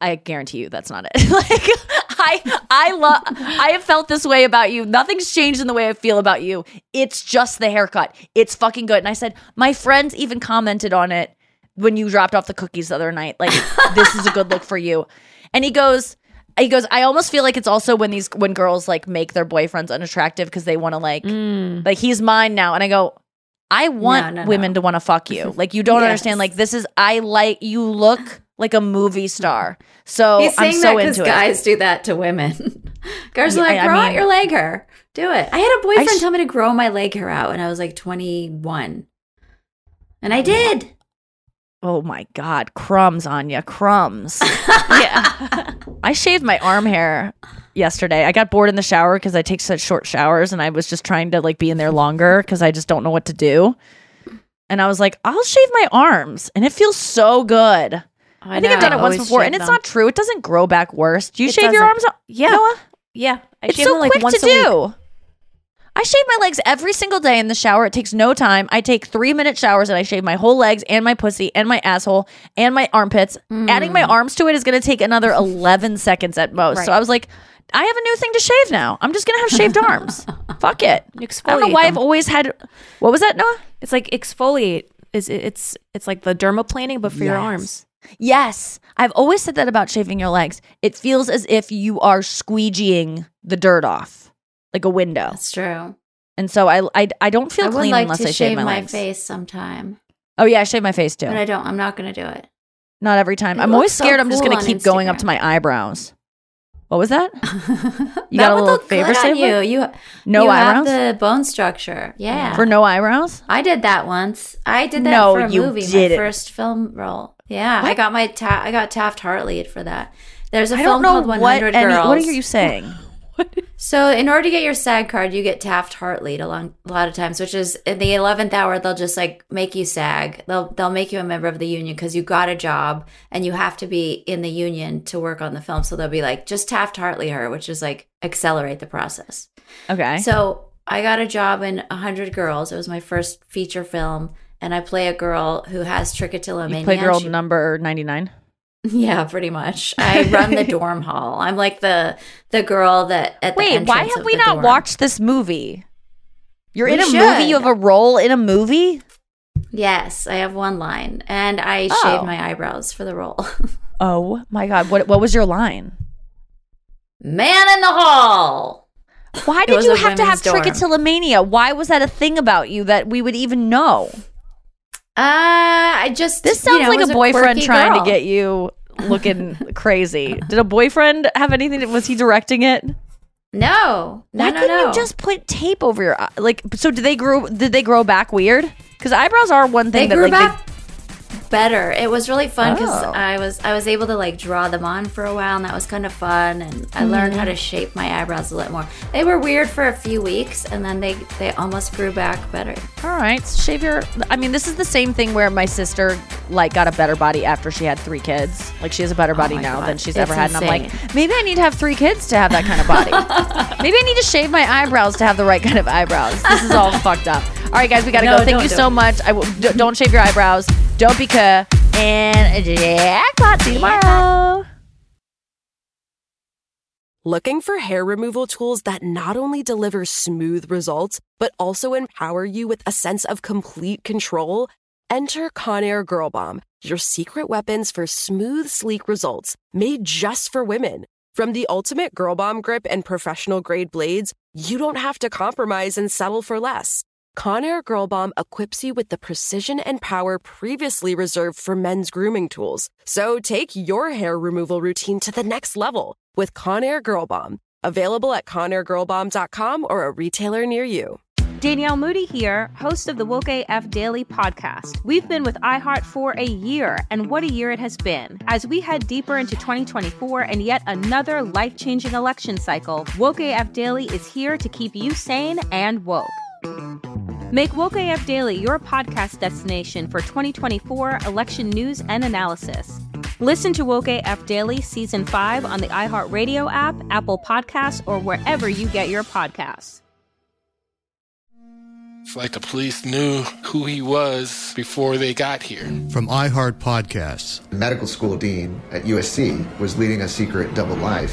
I guarantee you that's not it. <laughs> like I I love I have felt this way about you. Nothing's changed in the way I feel about you. It's just the haircut. It's fucking good. And I said, my friends even commented on it when you dropped off the cookies the other night. Like, this is a good look for you. And he goes, he goes, I almost feel like it's also when these when girls like make their boyfriends unattractive because they want to like mm. like he's mine now. And I go, I want no, women to want to fuck you. Like you don't <laughs> Yes. understand. Like this is I like you look like a movie star. So He's I'm so that because it. guys do that to women. <laughs> Yeah, are like, I- I grow out your leg hair. Do it. I had a boyfriend sh- tell me to grow my leg hair out when I was like 21. And I did. Oh my god, crumbs, Anya, crumbs. <laughs> yeah. I shaved my arm hair yesterday. I got bored in the shower because I take such short showers and I was just trying to like be in there longer because I just don't know what to do. And I was like, I'll shave my arms and it feels so good. I, think know, I've done I it once before and it's them. not true. It doesn't grow back worse. Do you It shave your doesn't. arms? Yeah. Noa? Yeah, I it's shave so them like quick once to a week. I shave my legs every single day in the shower. It takes no time. I take three minute showers and I shave my whole legs and my pussy and my asshole and my armpits. Adding my hmm. arms to it is going to take another 11 <laughs> seconds at most. So I was like, I have a new thing to shave now. I'm just going to have shaved <laughs> arms. Fuck it. I don't know Exfoliate why I've always had. What was that, Noa? It's like exfoliate. Is it's it's like the dermaplaning, but for your arms. Yes. I've always said that about shaving your legs. It feels as if you are squeegeeing the dirt off, like a window. That's true. And so I, I, I don't feel I clean like unless I shave shave my, my, face sometime. Oh yeah, I shave my face too. But I don't. I'm not going to do it. Not every time. It I'm always looks so scared I'm just cool gonna on keep going up to my eyebrows. What was that? <laughs> You that got a little favor saver? you. You No you eyebrows? have the bone structure. Yeah. For no eyebrows? I did that once. I did that No, for a movie, my didn't. first film role. Yeah, I got my ta- I got Taft Hartley for that. There's a I film don't know called what 100 any- Girls. what are you saying? <laughs> So, in order to get your SAG card, you get Taft Hartley a, long, a lot of times, which is in the eleventh hour. They'll just like make you SAG. They'll they'll make you a member of the union because you got a job and you have to be in the union to work on the film. So they'll be like, just Taft Hartley her, which is like accelerate the process. Okay. So I got a job in 100 Girls. It was my first feature film, and I play a girl who has trichotillomania. you play girl she- number 99? Yeah, pretty much. I run the <laughs> dorm hall. I'm like the the girl that at the end of the day. Wait, why have we not dorm. watched this movie? You're We in a should. movie. You have a role in a movie. Yes, I have one line, and I Oh. shaved my eyebrows for the role. <laughs> Oh my god! What what was your line? Man in the hall. Why did you have to have dorm. trichotillomania? Why was that a thing about you that we would even know? Uh, I just This you sounds know, like a boyfriend quirky trying girl. to get you looking <laughs> crazy. Did a boyfriend have anything? Was he directing it? No, no, Why no, couldn't no. you just put tape over your eye? Like, so did they grow? Did they grow back weird? Because eyebrows are one they thing that grew like back better. It was really fun because Oh. I was I was able to like draw them on for a while, and that was kind of fun. And I learned how mm-hmm. to shape my eyebrows a little more. They were weird for a few weeks, and then they they almost grew back better. all right, shave your. I mean, this is the same thing where my sister like got a better body after she had three kids. Like she has a better oh body Oh now God, than she's it's ever had, and I'm like, maybe I need to have three kids to have that kind of body. <laughs> maybe I need to shave my eyebrows to have the right kind of eyebrows. This is all <laughs> fucked up. All right, guys, we gotta No, go. Thank don't, you so don't. much. I don't shave your eyebrows. Don't be cuh. And jackpot. See you tomorrow. Looking for hair removal tools that not only deliver smooth results, but also empower you with a sense of complete control? Enter Conair Girl Bomb, your secret weapons for smooth, sleek results made just for women. From the ultimate Girl Bomb grip and professional grade blades, you don't have to compromise and settle for less. Conair Girl Bomb equips you with the precision and power previously reserved for men's grooming tools. So take your hair removal routine to the next level with Conair Girl Bomb. Available at ConairGirlBomb.com or a retailer near you. Danielle Moody here, host of the Woke AF Daily podcast. We've been with iHeart for a year, and what a year it has been. As we head deeper into 2024 and yet another life changing election cycle, Woke AF Daily is here to keep you sane and woke. Make Woke AF Daily your podcast destination for 2024 election news and analysis. Listen to Woke AF Daily Season 5 on the iHeartRadio app, Apple Podcasts, or wherever you get your podcasts. It's like the police knew who he was before they got here. From iHeart Podcasts. medical school dean at USC was leading a secret double life.